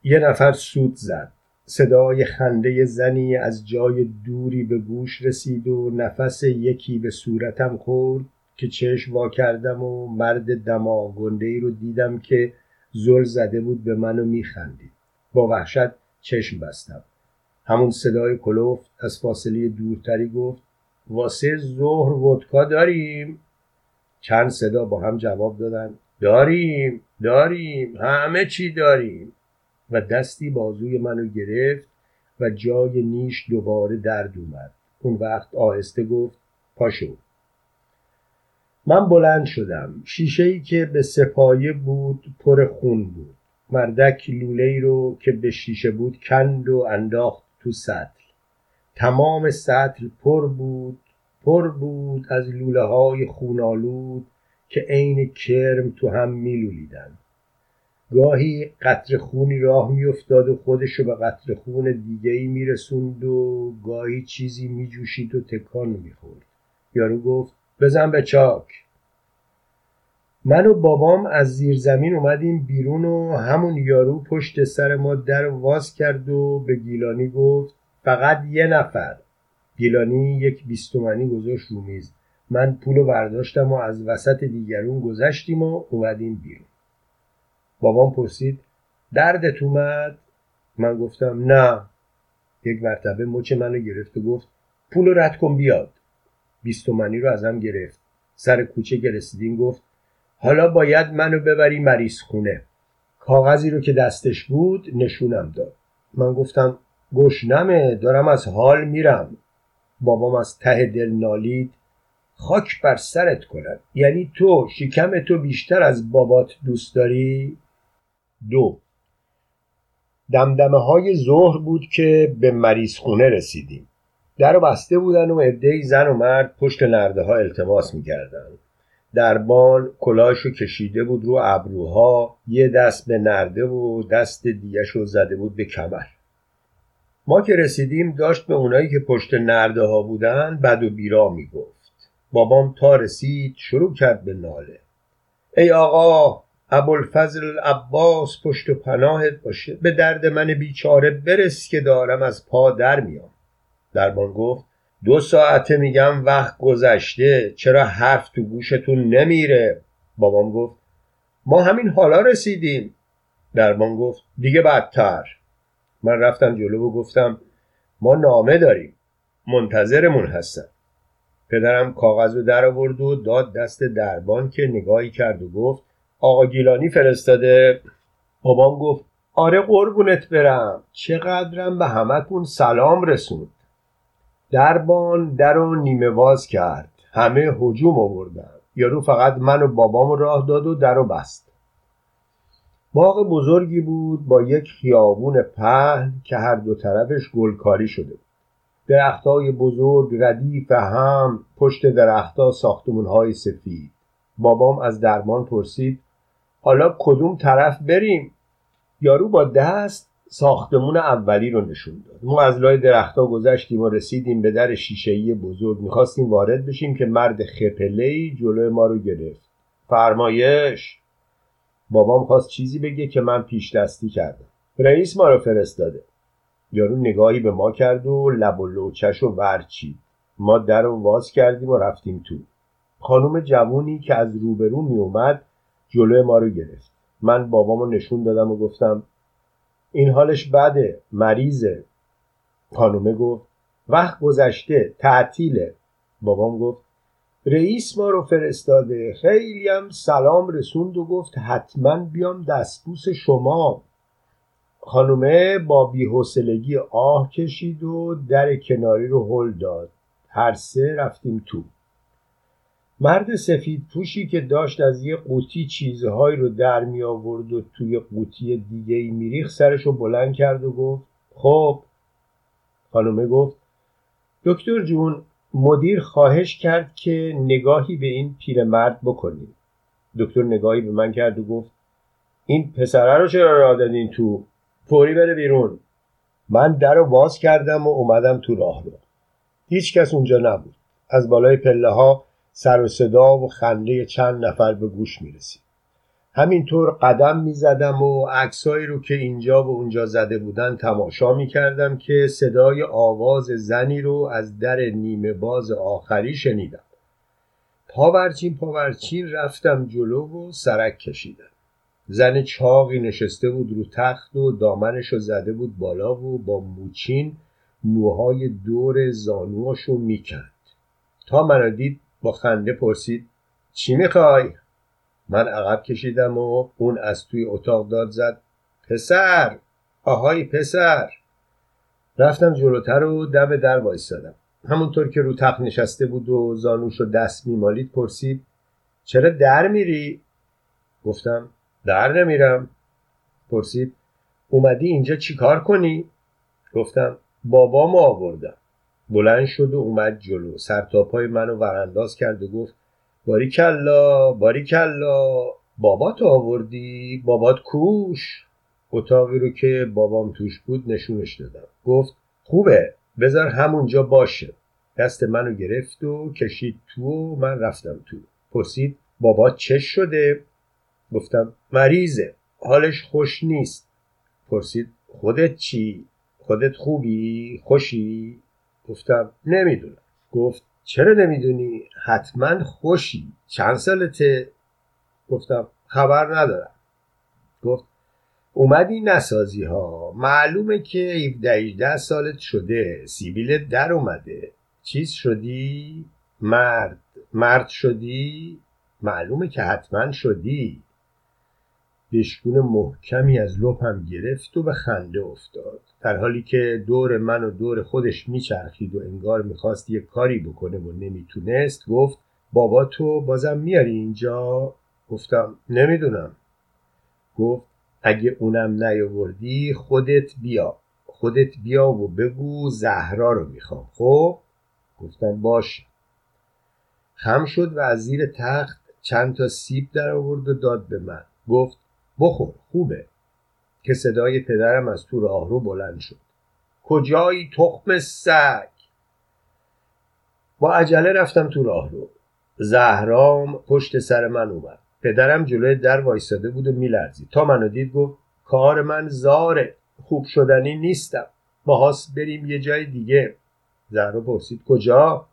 A: یه نفر سود زد. صدای خنده زنی از جای دوری به گوش رسید و نفس یکی به صورتم خورد که چشم وا کردم و مرد دماغنده ای رو دیدم که زل زده بود به منو میخندید. با وحشت چشم بستم. همون صدای کلوفت از فاصله دورتری گفت واسه ظهر ودکا داریم. چند صدا با هم جواب دادن. داریم داریم همه چی داریم. و دستی بازوی منو گرفت و جای نیش دوباره درد اومد. اون وقت آهسته گفت پاشو. من بلند شدم. شیشه ای که به سپایه بود پر خون بود. مردک لوله رو که به شیشه بود کند و انداخت تو سطل. تمام سطل پر بود پر بود از لوله های خونالود که عین کرم تو هم میلولیدن. گاهی قطر خونی راه میافتاد و خودشو به قطر خون دیگه ای میرسوند و گاهی چیزی میجوشید و تکان می‌خورد. یارو گفت بزن به چاک. من و بابام از زیر زمین اومدیم بیرون و همون یارو پشت سر ما در واز کرد و به گیلانی گفت فقط یه نفر. گیلانی یک بیستومنی گذاشت رو میز. من پولو برداشتم و از وسط دیگرون گذشتیم و اومدیم بیرون. بابام پرسید دردت اومد؟ من گفتم نه. یک مرتبه مچ منو گرفت و گفت پولو رد کن بیاد. بیستومنی رو ازم گرفت. سر کوچه که رسیدیم گفت حالا باید منو ببری مریض خونه. کاغذی رو که دستش بود نشونم داد. من گفتم گشنمه دارم از حال میرم. بابام از ته دل نالید خاک بر سرت کنن یعنی تو شکم تو بیشتر از بابات دوست داری؟ دو. دمدمه های ظهر بود که به مریض خونه رسیدیم. در بسته بودن و عدهای زن و مرد پشت نرده ها التماس می‌کردن. دربان کلاهشو کشیده بود رو ابروها یه دست به نرده و دست دیگهشو زده بود به کمر. ما که رسیدیم داشت به اونایی که پشت نرده ها بودن بد و بیرا می‌گفت. بابام تا رسید شروع کرد به ناله. ای آقا ابوالفضل عباس پشت و پناهت باشه. به درد من بیچاره برس که دارم از پا در میام. دربان گفت دو ساعته میگم وقت گذشته چرا حرف تو گوشتون نمیره؟ بابام گفت ما همین حالا رسیدیم. دربان گفت دیگه بدتر. من رفتم جلو و گفتم ما نامه داریم. منتظرمون هستن. پدرم کاغذ رو در آورد و داد دست دربان که نگاهی کرد و گفت آقا گیلانی فرستاده. بابام گفت آره قربونت برم. چقدرم به همتون سلام رسوند. دربان در رو نیمه باز کرد. همه هجوم آوردن. یارو فقط من و بابام راه داد و در رو بست. باغ بزرگی بود با یک خیابون پهن که هر دو طرفش گلکاری شده بود. درختای بزرگ ردیف هم پشت درختها های سفید. بابام از درمان پرسید حالا کدوم طرف بریم؟ یارو با دست ساختمون اولی رو نشون داد. ما از لای درختها گذشتیم و رسیدیم به در شیشهای بزرگ. می‌خواستیم وارد بشیم که مرد خپلهی جلو ما رو گرفت. فرمایش! بابام خواست چیزی بگه که من پیش دستی کردم. رئیس ما رو فرستاده. یارو نگاهی به ما کرد و لب و لوچش و ورچید. ما در رو باز کردیم و رفتیم تو. خانم جوونی که از روبرو می اومد جلوی ما رو گرفت. من بابامو نشون دادم و گفتم این حالش بده مریضه. خانومه گفت وقت گذشته تعطیله. بابام گفت رئیس ما رو فرستاده. خیلی هم سلام رسوند و گفت حتما بیام دستبوس شما. خانومه با بیحسلگی آه کشید و در کناری رو هل داد. هر سه رفتیم تو. مرد سفید پوشی که داشت از یه قوطی چیزهایی رو در می آورد و توی قوطی دیگه ای میریخ سرش رو بلند کرد و گفت خب. خانومه گفت دکتر جون مدیر خواهش کرد که نگاهی به این پیرمرد بکنید دکتر نگاهی به من کرد و گفت این پسره رو چرا راه دادین تو؟ فوری بره بیرون من در رو باز کردم و اومدم تو راه رو هیچ کس اونجا نبود از بالای پله ها سر و صدا و خنده چند نفر به گوش می رسید. همینطور قدم می زدم و عکسایی رو که اینجا و اونجا زده بودن تماشا می کردم که صدای آواز زنی رو از در نیمه باز آخری شنیدم. پاورچین پاورچین رفتم جلو و سرک کشیدم. زن چاقی نشسته بود رو تخت و دامنش رو زده بود بالا و با موچین موهای دور زانواشو رو می‌کند تا منو دید با خنده پرسید چی می‌خوای؟ من عقب کشیدم و اون از توی اتاق داد زد پسر آهای پسر رفتم جلوتر و دم در وایستادم همونطور که رو تخت نشسته بود و زانوش رو دست میمالید پرسید چرا در میری؟ گفتم در نمیرم. پرسید اومدی اینجا چیکار کنی؟ گفتم بابامو آوردم. بلند شد و اومد جلو. سرتاپای منو ورانداز کرد و گفت باری کلا باری کلا. بابات آوردی؟ بابات کوش؟ اتاقی رو که بابام توش بود نشونش دادم. گفت خوبه بذار همونجا باشه. دست منو گرفت و کشید تو و من رفتم تو. پرسید بابات چش شده؟ گفتم مریضه حالش خوش نیست. پرسید خودت چی؟ خودت خوبی؟ خوشی؟ گفتم نمی‌دونم. گفت چرا نمی‌دونی؟ حتما خوشی. چند سالته؟ گفتم خبر ندارم. گفت اومدی نسازی ها معلومه که 17 سالت شده. سیبیلت در اومده. چیز شدی؟ مرد. مرد شدی؟ معلومه که حتما شدی. بشکون محکمی از لپم گرفت و به خنده افتاد. در حالی که دور من و دور خودش میچرخید و انگار می‌خواست یه کاری بکنه و نمی‌تونست گفت بابا تو بازم میاری اینجا؟ گفتم نمی‌دونم. گفت اگه اونم نیاوردی خودت بیا. خودت بیا و بگو زهرا رو می‌خوام. خب؟ گفتم باش خم شد و از زیر تخت چند تا سیب در آورد و داد به من. گفت بخور خوبه. که صدای پدرم از تو راهرو بلند شد. کجایی تخم سگ؟ با عجله رفتم تو راهرو زهرام پشت سر من اومد. پدرم جلوی در وایستاده بود و میلرزید. تا منو دید گفت کار من زاره. خوب شدنی نیستم. باهاس بریم یه جای دیگه. زهرا پرسید کجا؟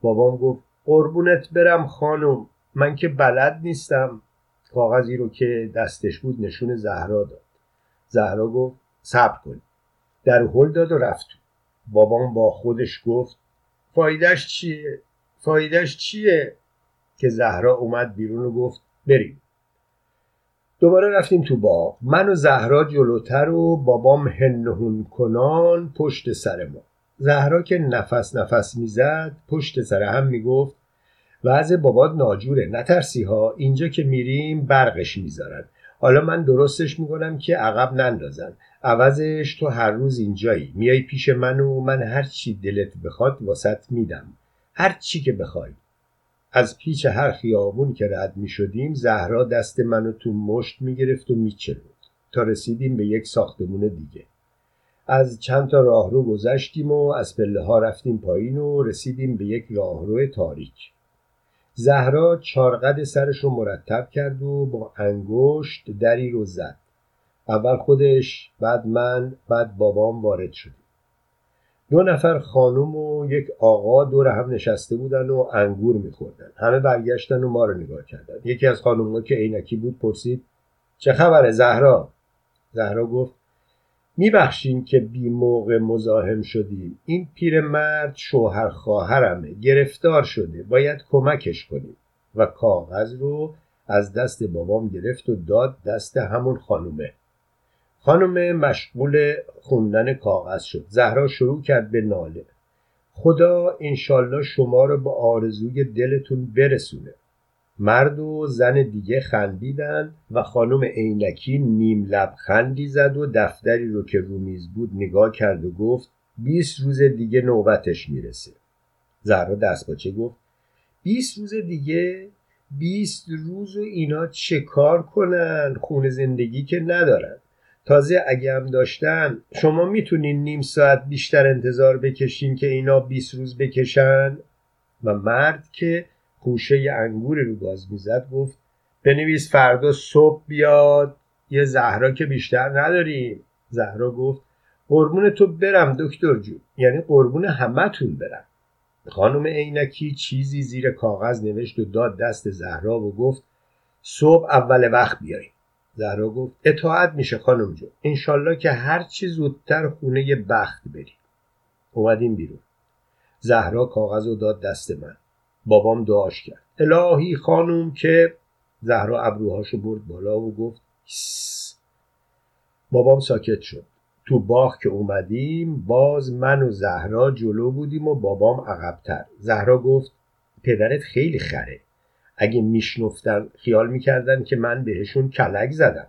A: بابام گفت قربونت برم خانم. من که بلد نیستم. کاغذی رو که دستش بود نشون زهرا داد. زهرا گفت صبر کن در هل داد و رفت. بابام با خودش گفت فایدهش چیه؟ فایدهش چیه؟ که زهرا اومد بیرون و گفت بریم. دوباره رفتیم تو باغ. من و زهرا جلوتر و بابام هنهون کنان پشت سر ما. زهرا که نفس نفس می‌زد پشت سر هم می‌گفت وضع بابات ناجوره. نترسی ها اینجا که میریم برقش می‌ذارن. حالا من درستش می‌کنم که عقب نندازن. عوضش تو هر روز اینجایی. میای پیش من و من هر چی دلت بخواد واسط میدم. هر چی که بخوای. از پیچ هر خیابون که رد می شدیم زهرا دست منو تو مشت می گرفت و می تا رسیدیم به یک ساختمون دیگه. از چند تا راهرو گذشتیم و از پله ها رفتیم پایین و رسیدیم به یک راهرو تاریک. زهرا چارقد سرش رو مرتب کرد و با انگشت دری رو زد. اول خودش بعد من بعد بابام وارد شدیم. دو نفر خانم و یک آقا دور هم نشسته بودن و انگور میخوردن. همه برگشتن و ما رو نگاه کردن. یکی از خانم که عینکی بود پرسید چه خبره زهرا؟ زهرا گفت میبخشین که بی موقع مزاحم شدیم. این پیرمرد شوهر خواهرمه گرفتار شده. باید کمکش کنیم. و کاغذ رو از دست بابام گرفت و داد دست همون خانومه. خانم مشغول خوندن کاغذ شد. زهرا شروع کرد به ناله. خدا انشالله شما رو به آرزوی دلتون برسونه. مرد و زن دیگه خندیدن و خانم عینکی نیم لبخندی زد و دفتری رو که رو میز بود نگاه کرد و گفت بیست روز دیگه نوبتش می‌رسه. زهرا دستپاچه گفت؟ بیست روز دیگه؟ بیست روز و اینا چه کار کنن؟ خون زندگی که ندارن. تازه اگه هم داشتن شما می‌تونین نیم ساعت بیشتر انتظار بکشین که اینا 20 روز بکشن؟ و مرد که خوشه انگور رو گاز می‌زد گفت بنویس فردا صبح بیاد یه زهرا که بیشتر نداریم. زهرا گفت قربون تو برم دکتر جون. یعنی قربون همتون برم. خانم عینکی چیزی زیر کاغذ نوشت و داد دست زهرا و گفت صبح اول وقت بیاییم. زهرا گفت اطاعت میشه خانم جون. انشالله که هرچی زودتر خونه بخت بریم. اومدیم بیرون. زهرا کاغذ رو داد دست من. بابام دعاش کرد. الهی خانم که زهرا ابروهاشو برد بالا و گفت بابام ساکت شد. تو باغ که اومدیم باز من و زهرا جلو بودیم و بابام عقبتر. زهرا گفت پدرت خیلی خره. اگه میشنفتن خیال می‌کردن که من بهشون کلک زدم.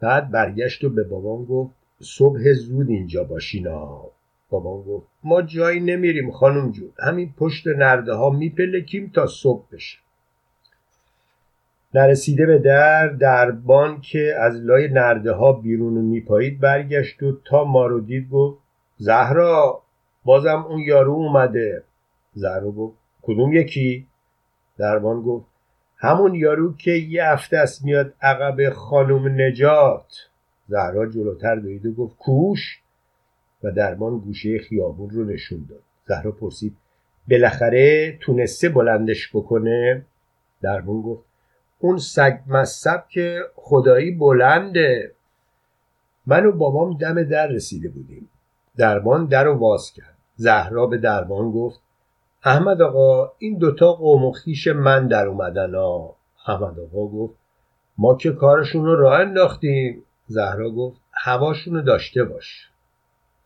A: بعد برگشت و به بابام گفت صبح زود اینجا باشینا بابام گفت ما جایی نمیریم خانم جون همین پشت نرده ها میپلکیم تا صبح بشه. نرسیده به در دربان که از لای نرده ها بیرون میپایید برگشت و تا ما رو دید گفت زهرا بازم اون یارو اومده. زهرا گفت کدوم یکی؟ دربان گفت همون یارو که یه هفته است میاد عقب خانم نجات. زهرا جلوتر دوید و گفت کوش؟ و درمان گوشه خیابون رو نشون داد. زهرا پرسید بالاخره تونسته بلندش بکنه؟ درمان گفت اون سگ مصب که خدایی بلنده. من و بابام دم در رسیده بودیم. درمان در رو واز کرد. زهرا به درمان گفت احمد آقا این دوتا قوم و خیش من در اومدن ها. احمد آقا گفت ما که کارشون رو راه انداختیم. زهرا گفت هواشون رو داشته باش.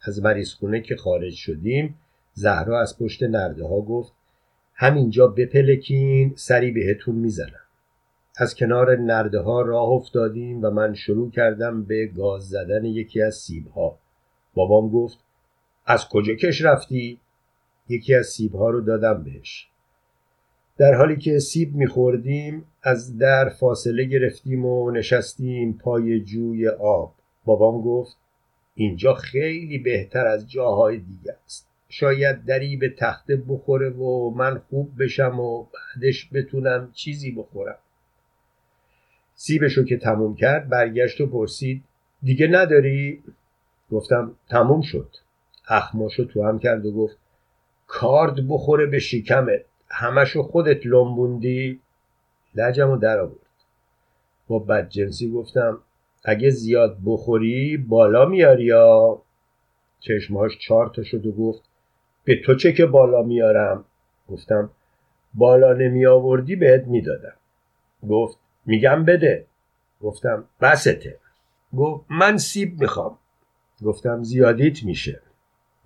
A: از مریض خونه که خارج شدیم زهرا از پشت نرده ها گفت همینجا بپلکین سری بهتون می‌زنم. از کنار نرده ها راه افتادیم و من شروع کردم به گاز زدن یکی از سیب ها بابام گفت از کجا کش رفتی؟ یکی از سیب ها رو دادم بهش. در حالی که سیب میخوردیم از در فاصله گرفتیم و نشستیم پای جوی آب. بابام گفت اینجا خیلی بهتر از جاهای دیگه است. شاید دری به تخته بخوره و من خوب بشم و بعدش بتونم چیزی بخورم. سیبشو که تموم کرد برگشت و پرسید دیگه نداری؟ گفتم تموم شد. اخماشو تو هم کرد و گفت کارد بخوره به شکمت. همشو خودت لنبوندی؟ لجم و در آورد با بدجنسی گفتم اگه زیاد بخوری بالا میاری یا؟ چشمهاش چهار تا شد و گفت به تو چه که بالا میارم؟ گفتم بالا نمی آوردی بهت می‌دادم. گفت میگم بده. گفتم بسته. گفت من سیب می‌خوام. گفتم زیادیت میشه.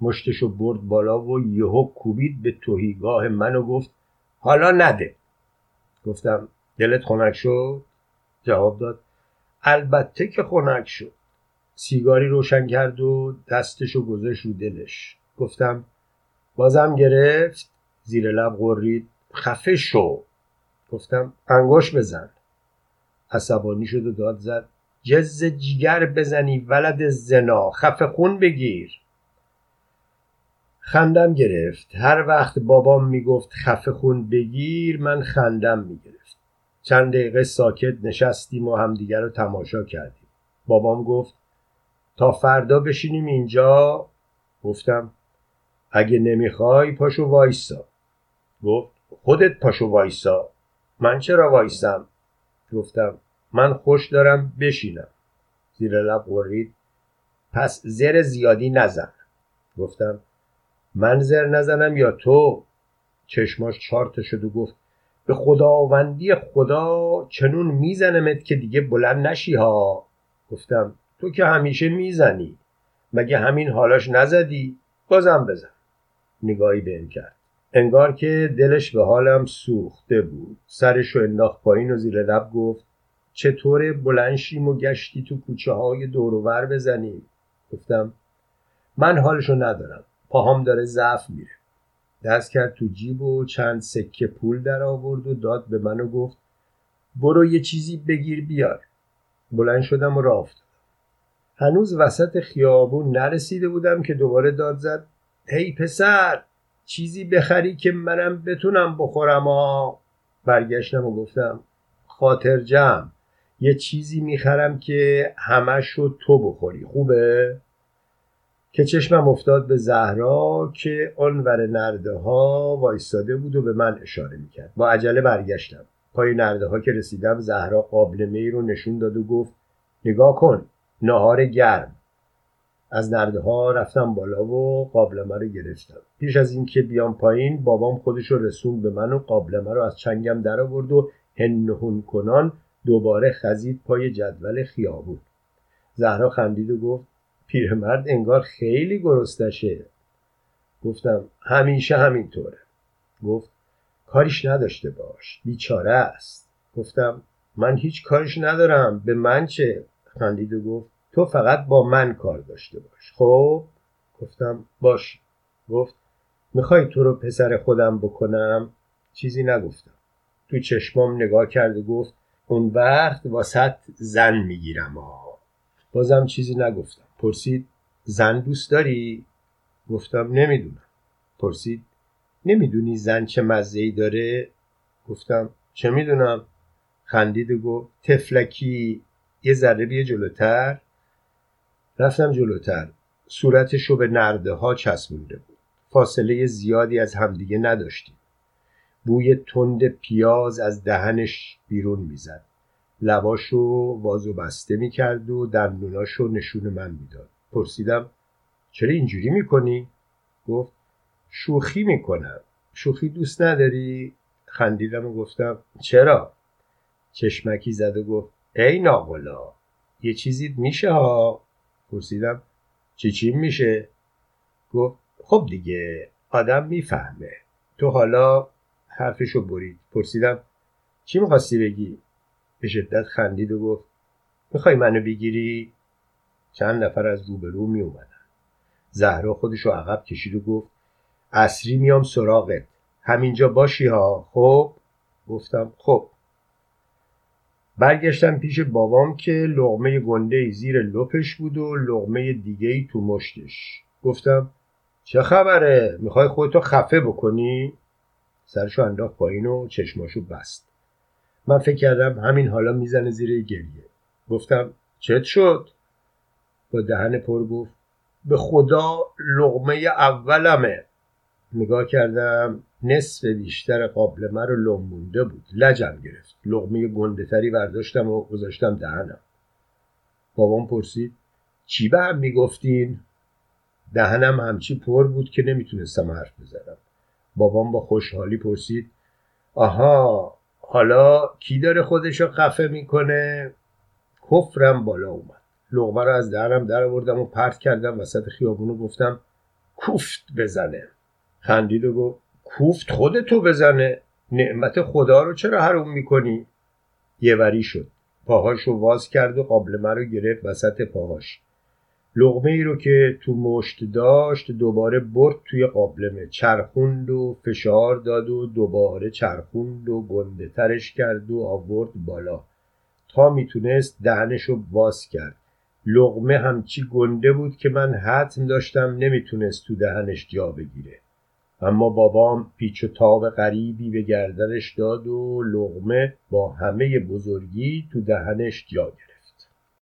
A: مشتشو برد بالا و یهو کوبید به توهیگاه من و گفت حالا نده. گفتم دلت خنک شد؟ جواب داد البته که خنک شد. سیگاری روشن کرد و دستشو گذاشت رو دلش. گفتم بازم گرفت زیر لب غرید. خفه شو. گفتم انگوش بزن. عصبانی شد و داد زد. جز جیگر بزنی ولد زنا. خفه خون بگیر. خندم گرفت. هر وقت بابام می‌گفت خفه خون بگیر من خندم می‌گرفت چند دقیقه ساکت نشستیم و همدیگر رو تماشا کردیم. بابام گفت تا فردا بشینیم اینجا؟ گفتم اگه نمی‌خوای پاشو وایسا. گفت خودت پاشو وایسا. من چرا وایسم؟ گفتم من خوش دارم بشینم. زیر لب قرید پس زر زیادی نزن. گفتم من زر نزنم یا تو؟ چشماش چارت شد و گفت به خداوندی خدا چنون میزنمت که دیگه بلند نشی ها. گفتم تو که همیشه می‌زنی. مگه همین حالاش نزدی؟ بازم بزن. نگاهی به کرد. انگار که دلش به حالم سوخته بود. سرش رو انداخت پایین و زیر لب گفت چطور بلنشیم و گشتی تو کوچه های دورور بزنیم؟ گفتم من حالشو ندارم. پاهام داره ضعف میره. دست کرد تو جیب و چند سکه پول در آورد و داد به من و گفت برو یه چیزی بگیر بیار. بلند شدم و افتادم. هنوز وسط خیابون نرسیده بودم که دوباره داد زد هی پسر چیزی بخری که منم بتونم بخورم برگشتم و گفتم خاطر جمع یه چیزی می‌خرم که همش رو تو بخوری خوبه؟ که چشمم افتاد به زهرا که آنور نرده ها وایستاده بود و به من اشاره می‌کرد. با عجله برگشتم. پای نرده ها که رسیدم زهرا قابل می رو نشون داد و گفت نگاه کن نهار گرم. از نرده ها رفتم بالا و قابلمه رو گرفتم. پیش از اینکه بیام پایین بابام خودش رو رسوند به من و قابلمه رو از چنگم در آورد و هنهون کنان دوباره خزید پای جدول خیابون. زهرا خندید و گفت پیرمرد انگار خیلی گرستشه گفتم همیشه همینطوره. گفت کاریش نداشته باش بیچاره است. گفتم من هیچ کاریش ندارم به من چه؟ خندید و گفت تو فقط با من کار داشته باش. خب؟ گفتم باش. گفت می‌خوای تو رو پسر خودم بکنم؟ چیزی نگفتم. تو چشمام نگاه کرد و گفت اون وقت واسط زن می‌گیرم آه. بازم چیزی نگفتم. پرسید زن دوست داری؟ گفتم نمی‌دونم. پرسید نمی‌دونی زن چه مزه ای داره؟ گفتم چه می‌دونم. خندید و گفت تفلکی. یه ذره بیه جلوتر. رفتم جلوتر. صورتشو به نرده ها چسبونده بود. فاصله زیادی از همدیگه نداشتیم. بوی تند پیاز از دهنش بیرون می‌زد. لباشو واز و بسته می‌کرد و دندوناشو نشون من می‌داد پرسیدم چرا اینجوری می‌کنی؟ گفت شوخی می‌کنم شوخی دوست نداری؟ خندیدم و گفتم چرا؟ چشمکی زد و گفت ای ناغلا یه چیزی میشه ها پرسیدم چی چی میشه؟ گفت خب دیگه آدم می‌فهمه تو حالا حرفشو برید پرسیدم چی می‌خواستی بگی به شدت خندید و گفت می‌خوای منو بگیری؟ چند نفر از روبرو می اومدن زهرا خودشو عقب کشید و گفت اصری میام سراغت. همینجا باشی ها خب؟ گفتم خب. برگشتم پیش بابام که لغمه گنده زیر لپش بود و لغمه دیگه ای تو مشتش. گفتم چه خبره؟ می‌خوای خودتو خفه بکنی؟ سرشو انداخت پایین و چشماشو بست. من فکر کردم همین حالا می‌زنه زیر گریه. گفتم چت شد؟ با دهن پر گفت به خدا لغمه اولمه. نگاه کردم نصف بیشتر قابلمه رو لنبونده بود. لجم گرفت. لغمه گنده تری برداشتم و گذاشتم دهنم. بابام پرسید چی به هم می‌گفتین؟ دهنم همچی پر بود که نمی‌تونستم حرف بزنم. بابام با خوشحالی پرسید آها حالا کی داره خودشو خفه می‌کنه؟ کفرم بالا اومد. لغمه رو از دهنم در آوردم و پرت کردم وسط خیابونو گفتم کوفت بزنه. خندید و گفت کوفت خودتو بزنه. نعمت خدا رو چرا حروم می‌کنی؟ یه وری شد. پاهاشو واز کرد و قابلمه رو گرفت وسط پاهاش. لغمه ای رو که تو مشت داشت دوباره برد توی قابلمه چرخوند و فشار داد و دوباره چرخوند و گنده ترش کرد و آورد بالا. تا می‌تونست دهنشو باز کرد. لغمه همچی گنده بود که من حتم داشتم نمی‌تونست تو دهنش جا بگیره. اما بابام پیچ و تاب غریبی به گردنش داد و لغمه با همه بزرگی تو دهنش جا گرفت.